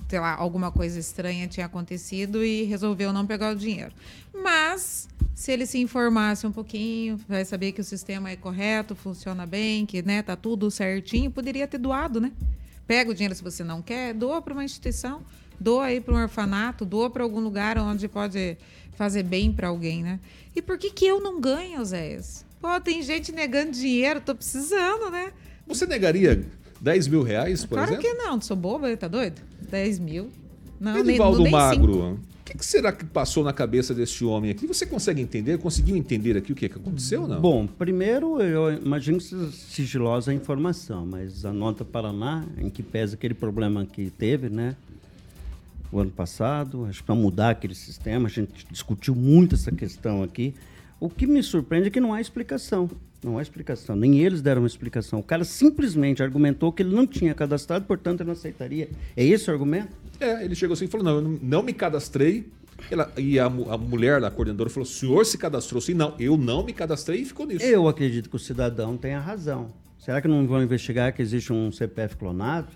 sei lá, alguma coisa estranha tinha acontecido e resolveu não pegar o dinheiro. Mas, se ele se informasse um pouquinho, vai saber que o sistema é correto, funciona bem, que né, tá tudo certinho, poderia ter doado, né? Pega o dinheiro se você não quer, doa para uma instituição, doa aí para um orfanato, doa para algum lugar onde pode fazer bem para alguém, né? E por que que eu não ganho, Zéias? Pô, tem gente negando dinheiro, tô precisando, né? Você negaria 10 mil reais, por claro exemplo? que não, sou boba, tá doido? 10 mil. Não, nem, Edivaldo não nem Magro, cinco. o que, que será que passou na cabeça deste homem aqui? Você consegue entender? Conseguiu entender aqui o que, que aconteceu ou não? Bom, primeiro eu imagino que seja sigilosa a informação, mas a nota Paraná, em que pesa aquele problema que teve, né? O ano passado, acho que para mudar aquele sistema, a gente discutiu muito essa questão aqui. O que me surpreende é que não há explicação. Não há explicação. Nem eles deram uma explicação. O cara simplesmente argumentou que ele não tinha cadastrado, portanto ele não aceitaria. É esse o argumento? É, ele chegou assim e falou: não, eu não, me cadastrei. Ela- e a, a mulher da coordenadora falou: o senhor se cadastrou sim? Não, eu não me cadastrei e ficou nisso. Eu acredito que o cidadão tenha razão. Será que não vão investigar que existe um CPF clonado?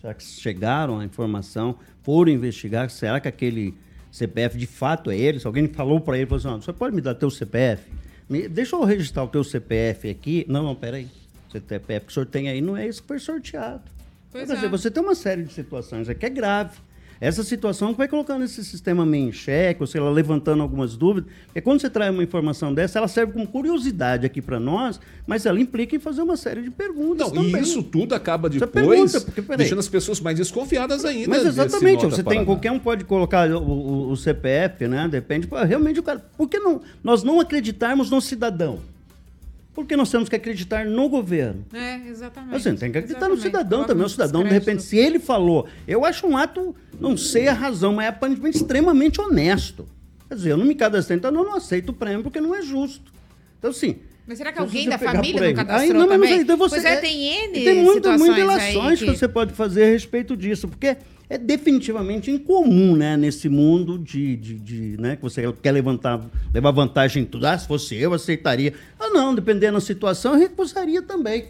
Será que chegaram a informação, foram investigar? Será que aquele CPF de fato é ele? Se alguém falou para ele, falou assim, "Ó, você pode me dar teu CPF? Me- deixa eu registrar o teu CPF aqui. Não, não, peraí. O CPF que o senhor tem aí não é esse que foi sorteado. Pois Quer dizer, é. você tem uma série de situações aqui, é grave. Essa situação que vai colocando esse sistema meio em xeque, ou sei lá, levantando algumas dúvidas. Porque quando você traz uma informação dessa, ela serve como curiosidade aqui para nós, mas ela implica em fazer uma série de perguntas Não, também. e isso tudo acaba Você depois pergunta, porque, deixando as pessoas mais desconfiadas ainda. Mas exatamente, você tem qualquer um pode colocar o, o- o CPF, né? Depende. Realmente o cara. Por que não, nós não acreditarmos no cidadão? Porque nós temos que acreditar no governo. É, exatamente. Assim, tem que acreditar no Exatamente. cidadão Coloca também. O no cidadão, de repente, se ele falou, eu acho um ato, não sei a razão, mas é aparentemente extremamente honesto. Quer dizer, eu não me cadastrei, então eu não aceito o prêmio porque não é justo. Então, assim. Mas será que alguém da família não cadastrou Aí, não, mas também? aí, então você- pois é, tem N Tem muito, muitas relações aí que... você pode fazer a respeito disso, porque é definitivamente incomum, né, nesse mundo de, de, de, né, que você quer levantar, levar vantagem em tudo. Ah, se fosse eu, aceitaria. Ah, não, dependendo da situação, eu recusaria também.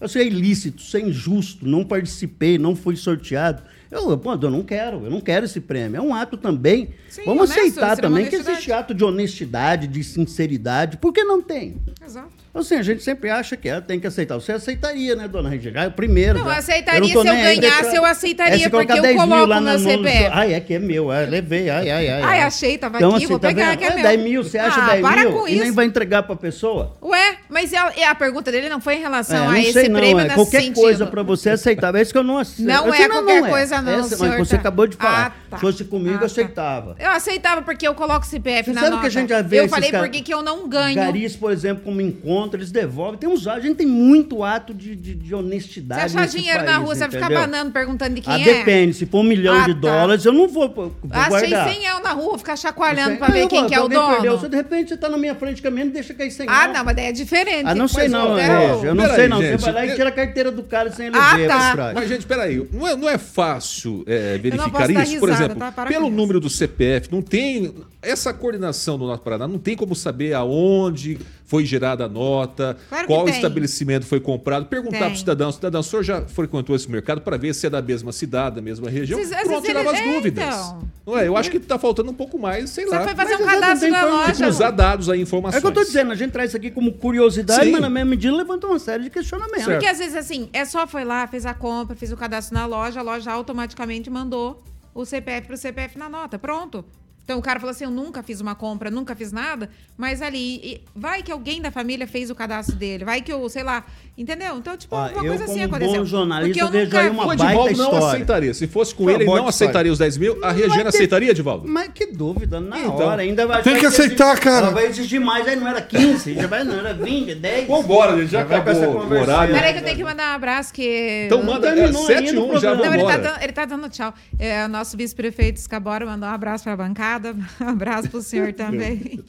Isso é ilícito, isso é injusto, não participei, não fui sorteado. Eu, pô, eu não quero, eu não quero esse prêmio. É um ato também. Sim, Vamos honesto, aceitar também que existe ato de honestidade, de sinceridade. Por que não tem? Exato. Assim, a gente sempre acha que é, tem que aceitar. Você aceitaria, né, dona Regina? Ah, é primeiro. Não, já. eu aceitaria tô se eu nem ganhasse, eu aceitaria, É, porque eu 10 mil coloco lá na- meu CPF. Ai, é que é meu, é, levei, ai, ai, ai. Ai, achei, tava Então, aqui, assim, vou tá pegar, vendo? que é É meu. 10 mil, você acha Ah, 10 para mil com e nem isso. vai entregar pra pessoa? Ué, mas a, a pergunta dele não foi em relação É, a não esse sei não, prêmio é nesse qualquer sentido. coisa pra você aceitar. É isso que eu não aceito. Não Assim, é qualquer coisa não, Essa- senhor, Mas você tá. acabou de falar. Ah, tá. Se fosse comigo, Ah, eu tá. aceitava. Eu aceitava porque eu coloco CPF Você na sabe nota. que a gente já vê Eu esses falei cara- por que que eu não ganho. Garis, por exemplo, como encontra, eles devolvem. Tem uns, a gente tem muito ato de, de, de honestidade. Se achar dinheiro na país, rua, você vai ficar banando perguntando de quem Ah, é? depende. Se for um milhão Ah, de tá. dólares, eu não vou, vou Achei guardar. 100 eu na rua, ficar chacoalhando pra ver Não, quem que é o dono. Perdeu, você, de repente você tá na minha frente caminhando, deixa cair 100 Ah, não, mas daí é diferente. Ah, não sei não, eu é, eu não sei não. Você vai lá e tira a carteira do cara sem ele Ah, ver. tá. Estrade. Mas, gente, peraí, não é, não é fácil é, posso verificar isso? Por risada, exemplo, tá? Pelo isso. número do CPF, não tem. Essa coordenação do Norte Paraná não tem como saber aonde foi gerada a nota, Claro qual tem. estabelecimento foi comprado. Perguntar para o cidadão: cidadão, o senhor já frequentou esse mercado para ver se é da mesma cidade, da mesma região? Às Pronto, tirava as é, dúvidas. então. Não é? Eu acho que está faltando um pouco mais, sei Você lá. foi fazer um Mas exatamente, cadastro na loja. cruzar dados aí, informações. É o que eu tô dizendo, a gente traz isso aqui como curiosidade, Sim. mas na mesma medida levanta uma série de questionamentos. Certo. Porque às vezes assim, é só foi lá, fez a compra, fez o cadastro na loja, a loja automaticamente mandou o CPF pro CPF na nota. Pronto. Então o cara falou assim: eu nunca fiz uma compra, nunca fiz nada, mas ali, e- vai que alguém da família fez o cadastro dele, vai que eu, sei lá, entendeu? Então, tipo, Ó, uma eu, coisa assim como aconteceu. bom jornalista, Porque eu vejo nunca aí uma O Edivaldo não história. aceitaria. Se fosse com Foi ele, ele não aceitaria os 10 mil. A Regina ter- aceitaria, Edivaldo? Mas que dúvida, na Então. hora. Ainda vai, Tem vai que exigir- aceitar, cara. Ela vai exigir mais, aí não era 15, já vai, não, era 20, 10. Vambora, gente, já vai com essa acabou o conversa horário. aí. Peraí que eu tenho que mandar um abraço que. Então manda é, terminou 7 ainda o 1 já programa. Não, ele tá, vambora. dando, ele tá dando tchau. É, o nosso vice-prefeito Escabora mandou um abraço pra bancada. Um <laughs> abraço pro senhor também. <laughs>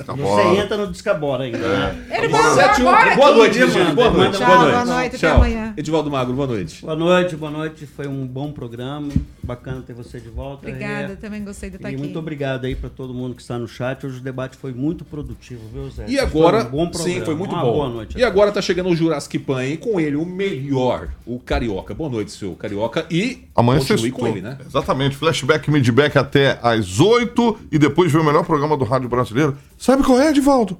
Tá Você entra no Descabora ainda, né? Ele mandou 7 1 agora Boa aqui. noite, Regina. Boa noite. Tchau, boa noite. boa noite, até Tchau. amanhã. Edivaldo Magro, boa noite. Boa noite, boa noite. Foi um bom programa. Bacana ter você de volta. Obrigada, É. também gostei de estar E aqui. muito obrigado aí para todo mundo que está no chat. Hoje o debate foi muito produtivo, viu, Zé? E Foi agora, um bom programa. sim, foi muito Uma bom. boa noite. E agora tá chegando o Jurassic Pan, hein? Com ele, o melhor, o Carioca. Boa noite, seu Carioca. E Amanhã continue com ele, né? Exatamente. Flashback, midback até às 8 e depois vem o melhor programa do rádio brasileiro. Sabe qual é, Edivaldo?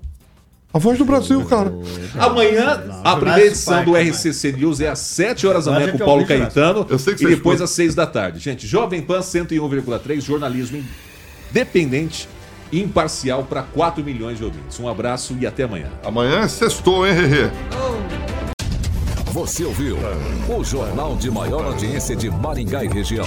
A voz do Brasil, cara. Amanhã, a primeira edição do RCC News é às 7 horas da manhã com o Paulo. Caetano. Eu sei que e depois às 6 da tarde. Gente, Jovem Pan 101,3, jornalismo independente e imparcial para 4 milhões de ouvintes. Um abraço e até amanhã. Amanhã é sextou, hein, Rerê? Você ouviu o jornal de maior audiência de Maringá e região.